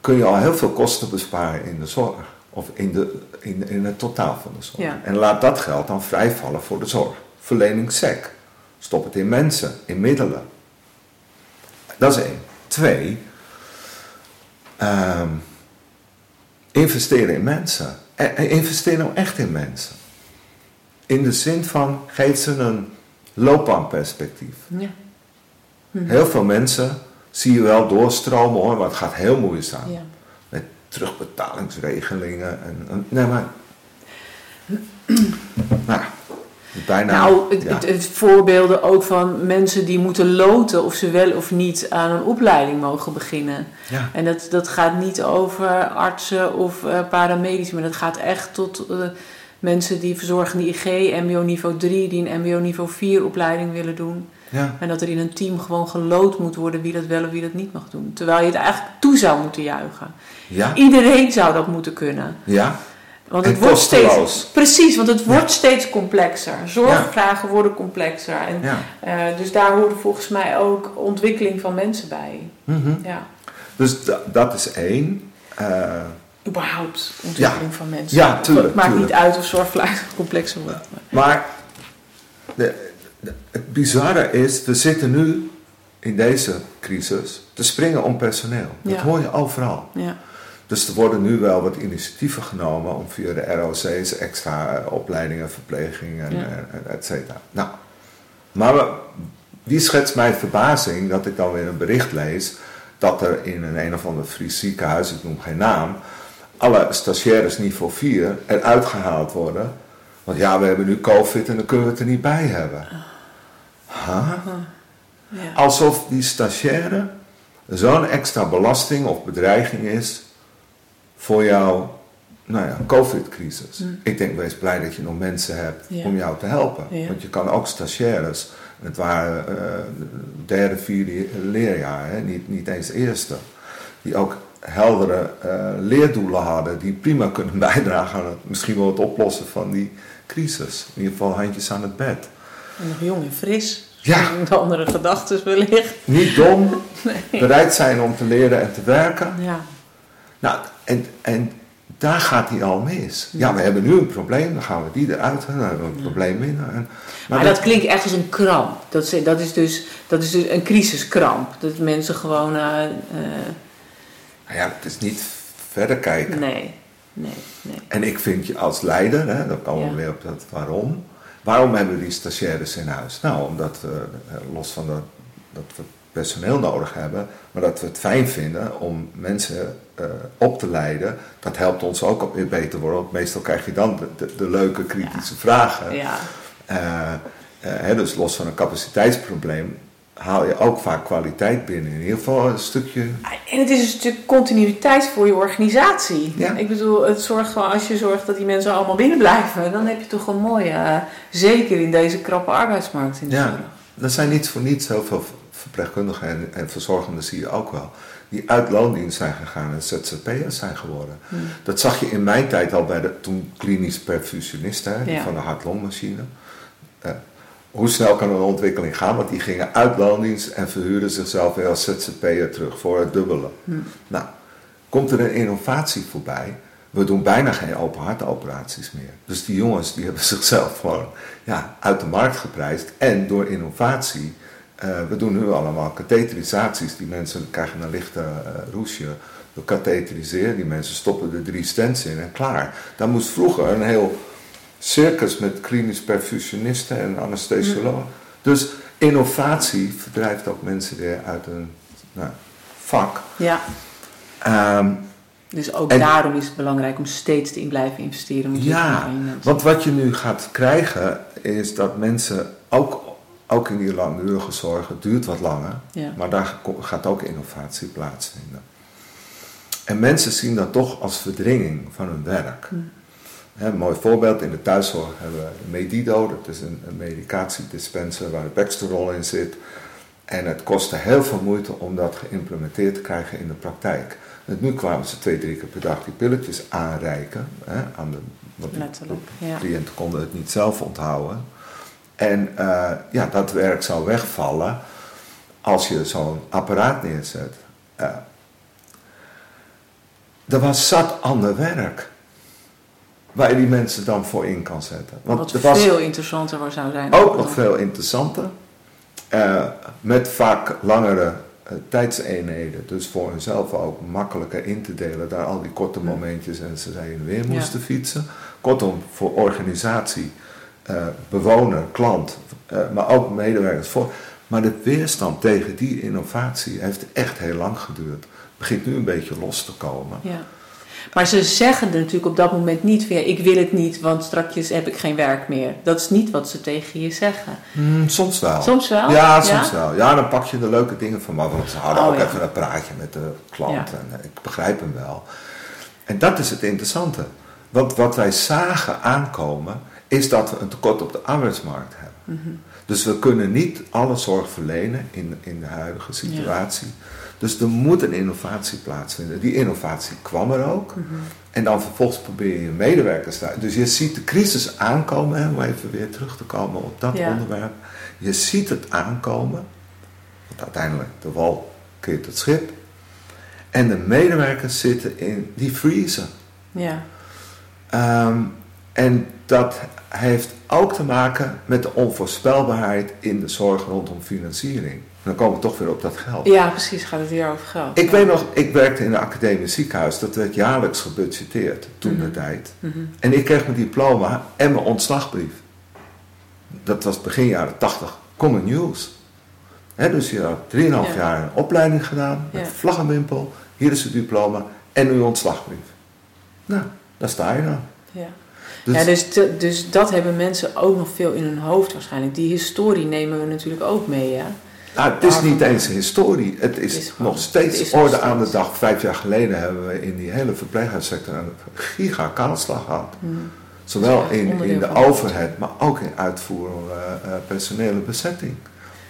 kun je al heel veel kosten besparen in de zorg. Of in, de, in, in het totaal van de zorg. Ja. En laat dat geld dan vrijvallen voor de zorg. Verlening SEC. Stop het in mensen, in middelen. Dat is één. Twee, um, investeren in mensen. En, en investeer nou echt in mensen. In de zin van, geef ze een loopbaanperspectief. Ja. Heel veel mensen zie je wel doorstromen hoor, maar het gaat heel moeizaam. Ja. Met terugbetalingsregelingen. En, en- nee, maar... nou, bijna... Nou, het, ja. het, het voorbeelden ook van mensen die moeten loten of ze wel of niet aan een opleiding mogen beginnen. ja. En dat, dat gaat niet over artsen of eh, paramedici, maar dat gaat echt tot eh, mensen die verzorgende IG, MBO niveau 3, die een MBO niveau 4 opleiding willen doen. ja. En dat er in een team gewoon geloot moet worden wie dat wel of wie dat niet mag doen. Terwijl je het eigenlijk toe zou moeten juichen. Ja, Iedereen zou dat moeten kunnen. ja, Want En het wordt kosteloos. steeds. Precies, want het wordt steeds complexer. Zorgvragen worden complexer. En, ja. eh, dus daar hoort volgens mij ook ontwikkeling van mensen bij. Mhm. Ja, Dus da- dat is één. Eh, überhaupt ontwikkeling van mensen. Ja, tuurlijk, Het maakt tuurlijk. niet uit of zorgvragen complexer wordt. maar- maar de, de- het bizarre is, we zitten nu in deze crisis te springen om personeel. Dat hoor je overal. Ja, Dus er worden nu wel wat initiatieven genomen om via de ROC's extra eh, opleidingen, verpleging en, Ja. en- en et cetera. Nou, maar we- wie schetst mij verbazing dat ik dan weer een bericht lees dat er in een een of ander Fries ziekenhuis, ik noem geen naam, alle stagiaires niveau 4 eruit gehaald worden. Want ja, we hebben nu COVID en dan kunnen we het er niet bij hebben. Huh? Alsof die stagiaire zo'n extra belasting of bedreiging is voor jouw nou ja, COVID-crisis. Hm. Ik denk, wees blij dat je nog mensen hebt Ja. om jou te helpen. Ja. Want je kan ook stagiaires, het waren eh, derde, vierde leerjaar, hè? Niet, niet eens eerste, die ook heldere eh, leerdoelen hadden, die prima kunnen bijdragen aan het, misschien wel het oplossen van die crisis. In ieder geval handjes aan het bed. En nog jong en fris. Ja. De andere gedachten wellicht. Niet dom, Nee. bereid zijn om te leren en te werken. Ja, Nou, en, en daar gaat hij al mis. Ja, we hebben nu een probleem, dan gaan we die eruit dan hebben we een probleem minder. En, Maar dat klinkt echt als een kramp. Dat is, dat is, dus, dat is dus een crisiskramp. Dat mensen gewoon. eh, nou ja, het is niet verder kijken. nee, nee, nee. En ik vind je als leider, hè, dan komen we Ja. weer op dat waarom. Waarom hebben we die stagiaires in huis? Nou, omdat we, eh, los van dat, dat we personeel nodig hebben, maar dat we het fijn vinden om mensen eh, op te leiden. Dat helpt ons ook op weer beter worden, want meestal krijg je dan de, de, de leuke kritische vragen. Ja, Eh, eh, hè, dus los van een capaciteitsprobleem haal je ook vaak kwaliteit binnen. In ieder geval een stukje. en het is een stuk continuïteit voor je organisatie. Ja. Ik bedoel, het zorgt gewoon, als je zorgt dat die mensen allemaal binnen blijven, dan heb je toch een mooie, zeker in deze krappe arbeidsmarkt in de Ja, zorg. er zijn niet voor niets heel veel verpleegkundigen en, en verzorgenden zie je ook wel. Die uit loondienst zijn gegaan en ZZP'ers zijn geworden. Hmm. Dat zag je in mijn tijd al bij de toen klinisch perfusionisten hè, die Ja. van de hart-longmachine. Eh, hoe snel kan een ontwikkeling gaan? Want die gingen uit loondienst en verhuurden zichzelf weer als ZZP'er terug voor het dubbele. Hmm. Nou, komt er een innovatie voorbij? We doen bijna geen open hartoperaties meer. Dus die jongens die hebben zichzelf gewoon ja, uit de markt geprijsd. En door innovatie, eh, we doen nu allemaal katheterisaties. Die mensen krijgen een lichte eh, roesje. We katheteriseren die mensen, stoppen er drie stents in en klaar. Daar moest vroeger een heel circus met klinisch perfusionisten en anesthesiologen. Dus innovatie verdrijft ook mensen weer uit een nou, vak. Ja, Ehm, dus ook En- daarom is het belangrijk om steeds te in blijven investeren. Ja, want wat je nu gaat krijgen is dat mensen ook, ook in die langdurige zorg, het duurt wat langer, Ja. maar daar gaat ook innovatie plaatsvinden. En mensen zien dat toch als verdringing van hun werk. Een mooi voorbeeld, in de thuiszorg hebben we Medido, dat is een, een medicatiedispenser waar de Baxterol in zit. En het kostte heel veel moeite om dat geïmplementeerd te krijgen in de praktijk. En nu kwamen ze twee, drie keer per dag die pilletjes aanreiken. Hè, aan de, want die- Letterlijk, ja. cliënten konden het niet zelf onthouden. En eh, ja, dat werk zou wegvallen als je zo'n apparaat neerzet. Eh, er was zat ander werk waar je die mensen dan voor in kan zetten. Want Wat er was veel interessanter zou zijn. ook nog veel interessanter. eh, met vaak langere tijdseenheden. Dus voor hunzelf ook makkelijker in te delen. Daar al die korte momentjes en ze en weer moesten fietsen. Kortom, voor organisatie, eh, bewoner, klant, eh, maar ook medewerkers. Voor. Maar de weerstand tegen die innovatie heeft echt heel lang geduurd. Het begint nu een beetje los te komen. Ja. Maar ze zeggen natuurlijk op dat moment niet weer: ik wil het niet, want straks heb ik geen werk meer. Dat is niet wat ze tegen je zeggen. Hmm, soms wel. Soms wel? Ja, soms wel. Ja, dan pak je de leuke dingen van me. Want ze houden Oh, ook ja. even een praatje met de klant. Ja. En eh, ik begrijp hem wel. En dat is het interessante. Want wat wij zagen aankomen, is dat we een tekort op de arbeidsmarkt hebben. Mhm. Dus we kunnen niet alle zorg verlenen in, in de huidige situatie. Dus er moet een innovatie plaatsvinden. Die innovatie kwam er ook. Mhm. En dan vervolgens probeer je medewerkers daar. Dus je ziet de crisis aankomen, hè, om even weer terug te komen op dat Ja. onderwerp. Je ziet het aankomen. Want uiteindelijk, de wal keert het schip. En de medewerkers zitten in die freezer. Ja. Ehm, en dat heeft ook te maken met de onvoorspelbaarheid in de zorg rondom financiering. Dan komen we toch weer op dat geld. ja, precies. Gaat het weer over geld. Ik weet nog, ik werkte in een academisch ziekenhuis. Dat werd jaarlijks gebudgeteerd toen de Mhm. tijd. Mhm. En ik kreeg mijn diploma en mijn ontslagbrief. Dat was begin jaren 80. Common News. Hè, dus je had 3,5 Ja. jaar een opleiding gedaan. Met Ja. vlag en wimpel. Hier is het diploma en uw ontslagbrief. Nou, daar sta je dan. Ja. Dus, ja, dus, te- dus dat hebben mensen ook nog veel in hun hoofd waarschijnlijk. Die historie nemen we natuurlijk ook mee, ja. nou, het is niet eens een historie. Het is, Het is gewoon- nog steeds is orde aan de dag. Vijf jaar geleden hebben we in die hele verpleeghuissector een giga kaalslag gehad. Hmm. Zowel in, in de overheid, maar ook in uitvoerende eh, personele bezetting.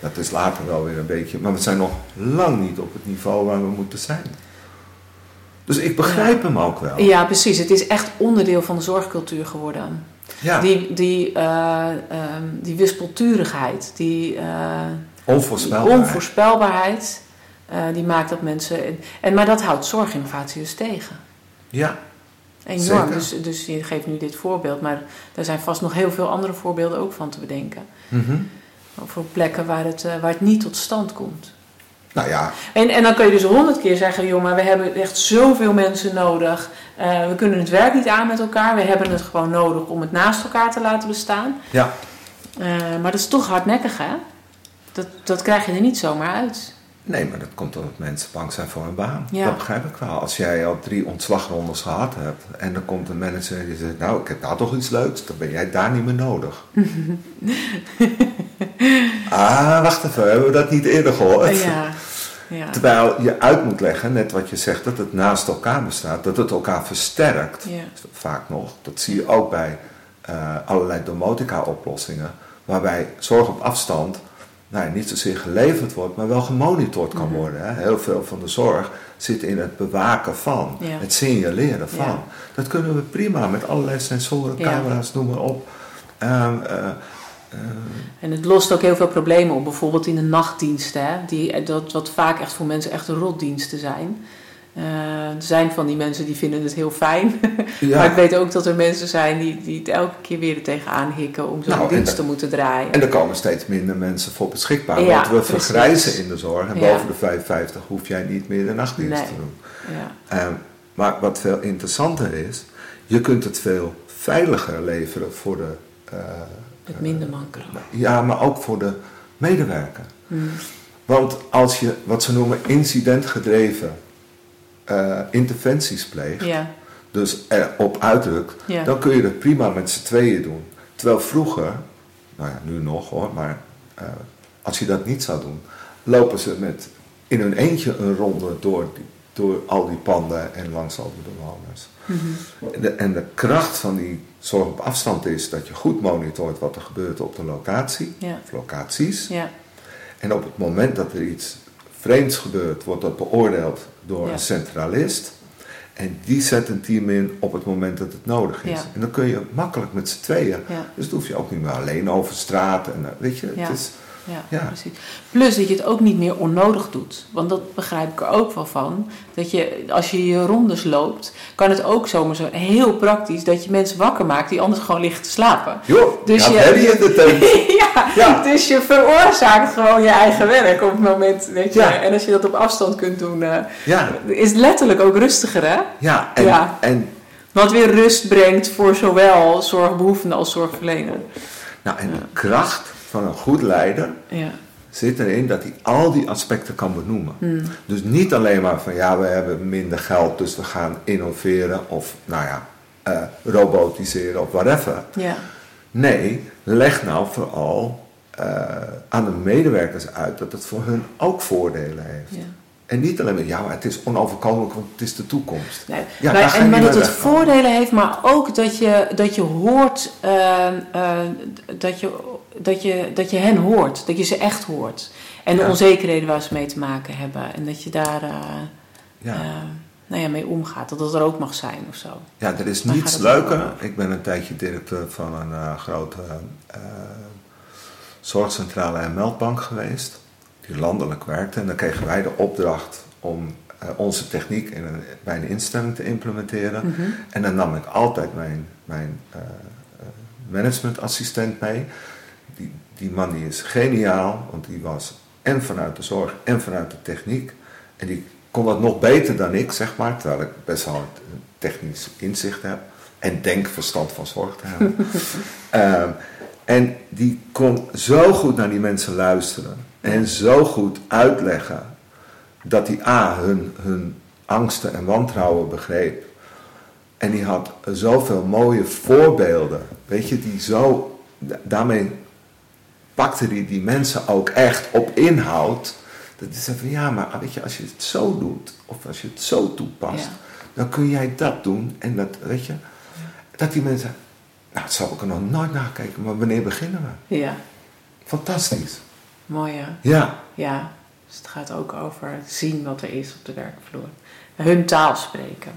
Dat is later wel weer een beetje, maar we zijn nog lang niet op het niveau waar we moeten zijn. Dus ik begrijp hem ook wel. Ja, precies. Het is echt onderdeel van de zorgcultuur geworden. Ja, Die, die, eh, ehm, die wispelturigheid, die eh, onvoorspelbaar. onvoorspelbaarheid, eh, die maakt dat mensen. En, en, maar dat houdt zorginnovatie dus tegen. Ja, Enorm. Zeker. Dus, dus je geeft nu dit voorbeeld, maar er zijn vast nog heel veel andere voorbeelden ook van te bedenken. Mhm. Over plekken waar het, waar het niet tot stand komt. Nou ja, En, en dan kun je dus honderd keer zeggen, joh, maar we hebben echt zoveel mensen nodig. Eh, we kunnen het werk niet aan met elkaar. We hebben het gewoon nodig om het naast elkaar te laten bestaan. ja. Eh, maar dat is toch hardnekkig, hè? Dat, dat krijg je er niet zomaar uit. Nee, maar dat komt omdat mensen bang zijn voor hun baan. Ja. Dat begrijp ik wel. Als jij al drie ontslagrondes gehad hebt en dan komt een manager die zegt, nou, ik heb daar toch iets leuks, dan ben jij daar niet meer nodig. ah, wacht even, hebben we dat niet eerder gehoord? Eh, ja, ja. Terwijl je uit moet leggen, net wat je zegt, dat het naast elkaar bestaat, dat het elkaar versterkt, Ja. vaak nog. Dat zie je ook bij eh, allerlei domotica-oplossingen, waarbij zorg op afstand nou, niet zozeer geleverd wordt, maar wel gemonitord kan Mhm. worden. Hè. Heel veel van de zorg zit in het bewaken van, Ja. het signaleren van. Ja. Dat kunnen we prima met allerlei sensoren, camera's, noem maar op. Ehm, eh, eh, En het lost ook heel veel problemen op. Bijvoorbeeld in de nachtdiensten. Hè? Die, dat wat vaak echt voor mensen echt rotdiensten zijn. Eh, er zijn van die mensen die vinden het heel fijn. ja. Maar ik weet ook dat er mensen zijn die, die het elke keer weer er tegenaan hikken om zo'n Nou, en dienst te moeten draaien. En er komen steeds minder mensen voor beschikbaar. Ja, want we precies. vergrijzen in de zorg. En Ja. boven de 55 hoef jij niet meer de nachtdienst Nee. te doen. Ja. Ehm, maar wat veel interessanter is, je kunt het veel veiliger leveren voor de. eh, Met minder mankracht. ja, maar ook voor de medewerker. Hmm. Want als je wat ze noemen incidentgedreven eh, interventies pleegt, Ja, dus erop uitdrukt, ja. dan kun je dat prima met z'n tweeën doen. Terwijl vroeger, nou ja, nu nog hoor, maar eh, als je dat niet zou doen, lopen ze met in hun eentje een ronde door, die- door al die panden en langs al die bewoners. Mhm. En de, en de kracht van die zorg op afstand is dat je goed monitort wat er gebeurt op de locatie, Ja. of locaties. Ja. En op het moment dat er iets vreemds gebeurt, wordt dat beoordeeld door Ja. een centralist. En die zet een team in op het moment dat het nodig is. En dan kun je makkelijk met z'n tweeën. Dus dan hoef je ook niet meer alleen over straat. En, eh, weet je, het is, Ja, Ja. precies. Plus dat je het ook niet meer onnodig doet. Want dat begrijp ik er ook wel van. Dat je, als je je rondes loopt, kan het ook zomaar zo heel praktisch dat je mensen wakker maakt die anders gewoon liggen te slapen. Joh, Dus ja, je- herrie in de tent. ja, Ja. dus je veroorzaakt gewoon je eigen werk op het moment dat je... En als je dat op afstand kunt doen, Ja, is het letterlijk ook rustiger, hè? ja, en, Ja. en Wat weer rust brengt voor zowel zorgbehoevenden als zorgverlener. Nou, en de kracht van een goed leider Ja. zit erin dat hij al die aspecten kan benoemen. Dus niet alleen maar van ja, we hebben minder geld, dus we gaan innoveren of nou ja, eh, robotiseren of whatever. Ja. Nee, leg nou vooral eh, aan de medewerkers uit dat het voor hun ook voordelen heeft. ja. En niet alleen maar ja, maar het is onoverkomelijk, want het is de toekomst. Nee. Ja, maar en, maar dat het voordelen heeft, maar ook dat je, dat je hoort, eh, dat, je, dat, je, dat je hen hoort, dat je ze echt hoort. En de Ja. onzekerheden waar ze mee te maken hebben. En dat je daar eh, Ja. eh, nou ja, mee omgaat. Dat dat er ook mag zijn of zo. Ja, er is niets leuker. Ik ben een tijdje directeur van een eh, grote zorgcentrale en meldbank geweest, die landelijk werkte. En dan kregen wij de opdracht om onze techniek in een, bij een instelling te implementeren. Mhm. En dan nam ik altijd mijn, mijn managementassistent mee. Die, die man die is geniaal, want die was en vanuit de zorg en vanuit de techniek. En die kon dat nog beter dan ik, zeg maar, terwijl ik best wel een technisch inzicht heb. En denk verstand van zorg te hebben. Ehm, en die kon zo goed naar die mensen luisteren. En zo goed uitleggen dat hij A, hun, hun angsten en wantrouwen begreep. En die had zoveel mooie voorbeelden. Weet je, die zo. da- Daarmee pakte hij die mensen ook echt op inhoud. Dat is van ja, maar weet je, als je het zo doet, of als je het zo toepast, Ja. dan kun jij dat doen. En dat, weet je, dat die mensen. Nou, dat zou ik er nog nooit naar gekeken, maar wanneer beginnen we? Ja, Fantastisch. mooi hè? Ja, Ja, dus het gaat ook over zien wat er is op de werkvloer. Hun taal spreken.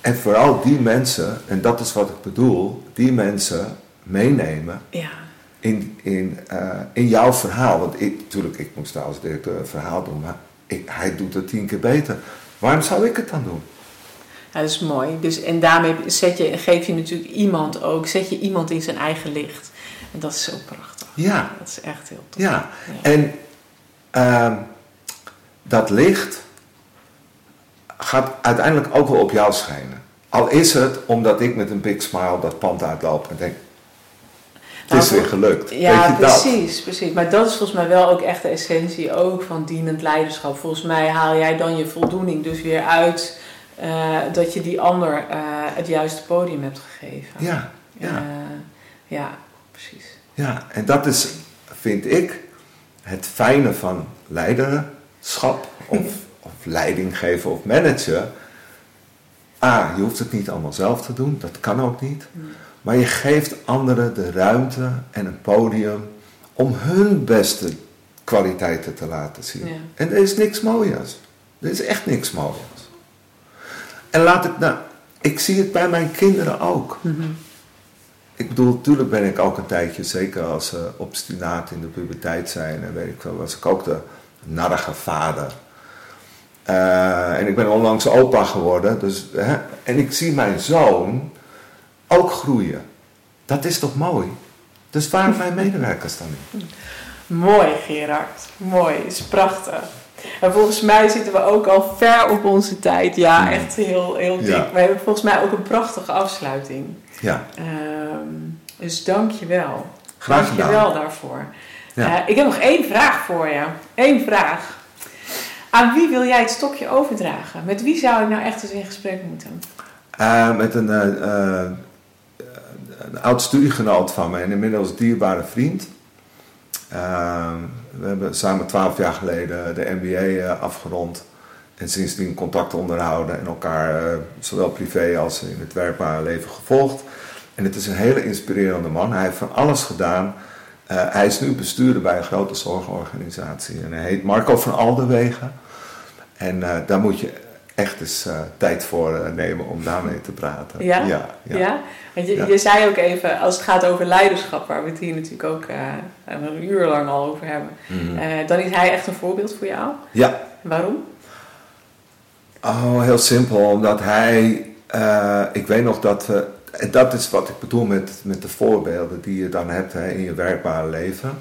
en vooral die mensen, en dat is wat ik bedoel, die mensen meenemen Ja, in, in, eh, in jouw verhaal. Want ik, natuurlijk, ik moest daar als directeur een verhaal doen, maar ik, hij doet het tien keer beter. Waarom zou ik het dan doen? Ja, dat is mooi. Dus, en daarmee zet je, geef je natuurlijk iemand ook, zet je iemand in zijn eigen licht. En dat is zo prachtig. Ja, Dat is echt heel tof. ja. Ja. En ehm, dat licht gaat uiteindelijk ook wel op jou schijnen. Al is het omdat ik met een big smile dat pand uitloop en denk, het is weer gelukt. Ja, Weet je dat? precies, precies. Maar dat is volgens mij wel ook echt de essentie ook van dienend leiderschap. Volgens mij haal jij dan je voldoening dus weer uit eh, dat je die ander eh, het juiste podium hebt gegeven. Ja, ja. Eh, ja, precies. Ja, en dat is, vind ik, het fijne van leiderschap of, of leiding geven of managen. A, je hoeft het niet allemaal zelf te doen, dat kan ook niet. Maar je geeft anderen de ruimte en een podium om hun beste kwaliteiten te laten zien. Ja. En er is niks mooiers. Er is echt niks mooiers. En laat ik nou, ik zie het bij mijn kinderen ook. Ik bedoel, natuurlijk ben ik ook een tijdje, zeker als ze obstinaat in de puberteit zijn, en weet ik wel, was ik ook de narrige vader. Eh, en ik ben onlangs opa geworden, dus, hè, en ik zie mijn zoon ook groeien. Dat is toch mooi? Dus waarom mijn medewerkers dan niet? Mooi Gerard, mooi, is prachtig. En volgens mij zitten we ook al ver op onze tijd. Ja, Mm. echt heel, heel dik. Ja. We hebben volgens mij ook een prachtige afsluiting. Ja, Ehm, dus dank je wel. Graag Dank je gedaan. wel daarvoor. Ja. Eh, ik heb nog één vraag voor je. Eén vraag. Aan wie wil jij het stokje overdragen? Met wie zou ik nou echt eens in gesprek moeten? Eh, met een, eh, een oud studiegenoot van me en inmiddels dierbare vriend. Eh, we hebben samen twaalf jaar geleden de MBA eh, afgerond. En sindsdien contact onderhouden en elkaar eh, zowel privé als in het werkbare leven gevolgd. En het is een hele inspirerende man. Hij heeft van alles gedaan. Eh, hij is nu bestuurder bij een grote zorgorganisatie. En hij heet Marco van Alderwegen. En daar moet je echt eens uh, tijd voor uh, nemen om daarmee te praten. Ja? Ja. ja. Want je, je zei ook even, als het gaat over leiderschap, waar we het hier natuurlijk ook uh, een uur lang al over hebben, mm dan is hij echt een voorbeeld voor jou. Ja. Waarom? Oh, heel simpel. Omdat hij, ik weet nog dat we, en dat is wat ik bedoel met, met de voorbeelden die je dan hebt hè, in je werkbare leven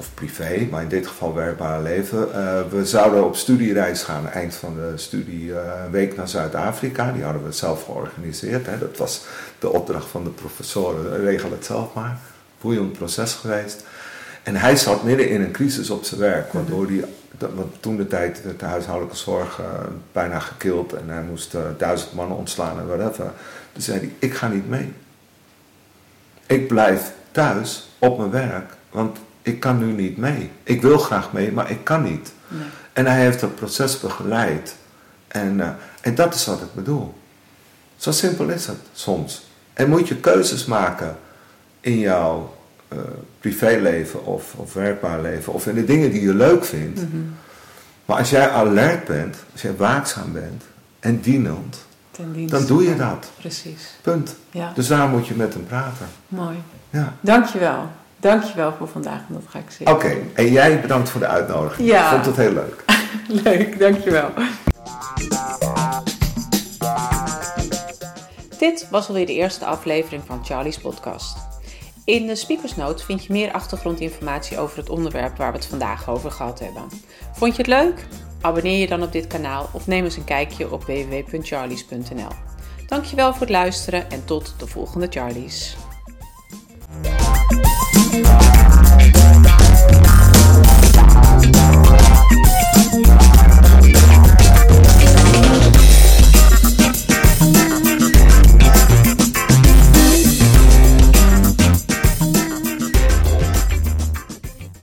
of privé, maar in dit geval werkbare leven. Uh, we zouden op studiereis gaan, eind van de studie, uh, een week naar Zuid-Afrika. Die hadden we zelf georganiseerd. Hè. Dat was de opdracht van de professoren. Regel het zelf maar. Boeiend proces geweest. En hij zat midden in een crisis op zijn werk, waardoor hij, want toen de tijd werd de huishoudelijke zorg uh, bijna gekild en hij moest duizend mannen ontslaan en whatever. Toen zei hij, ik ga niet mee. Ik blijf thuis op mijn werk, want ik kan nu niet mee. Ik wil graag mee, maar ik kan niet. Nee. En hij heeft dat proces begeleid. En, uh, en dat is wat ik bedoel. Zo simpel is het soms. En moet je keuzes maken in jouw uh, privéleven of, of werkbaar leven of in de dingen die je leuk vindt. Mm -hmm. Maar als jij alert bent, als jij waakzaam bent en dienend, dan doe je dat. Precies. Punt. Ja. Dus daar moet je met hem praten. Mooi. Ja. Dankjewel. Dankjewel voor vandaag en dat ga ik zeker Oké, en jij bedankt voor de uitnodiging. Ja. Ik vond het heel leuk. leuk, dankjewel. Dit was alweer de eerste aflevering van Charlie's podcast. In de speakersnotes vind je meer achtergrondinformatie over het onderwerp waar we het vandaag over gehad hebben. Vond je het leuk? Abonneer je dan op dit kanaal of neem eens een kijkje op www.charlies.nl. Dankjewel voor het luisteren en tot de volgende Charlies. Bye.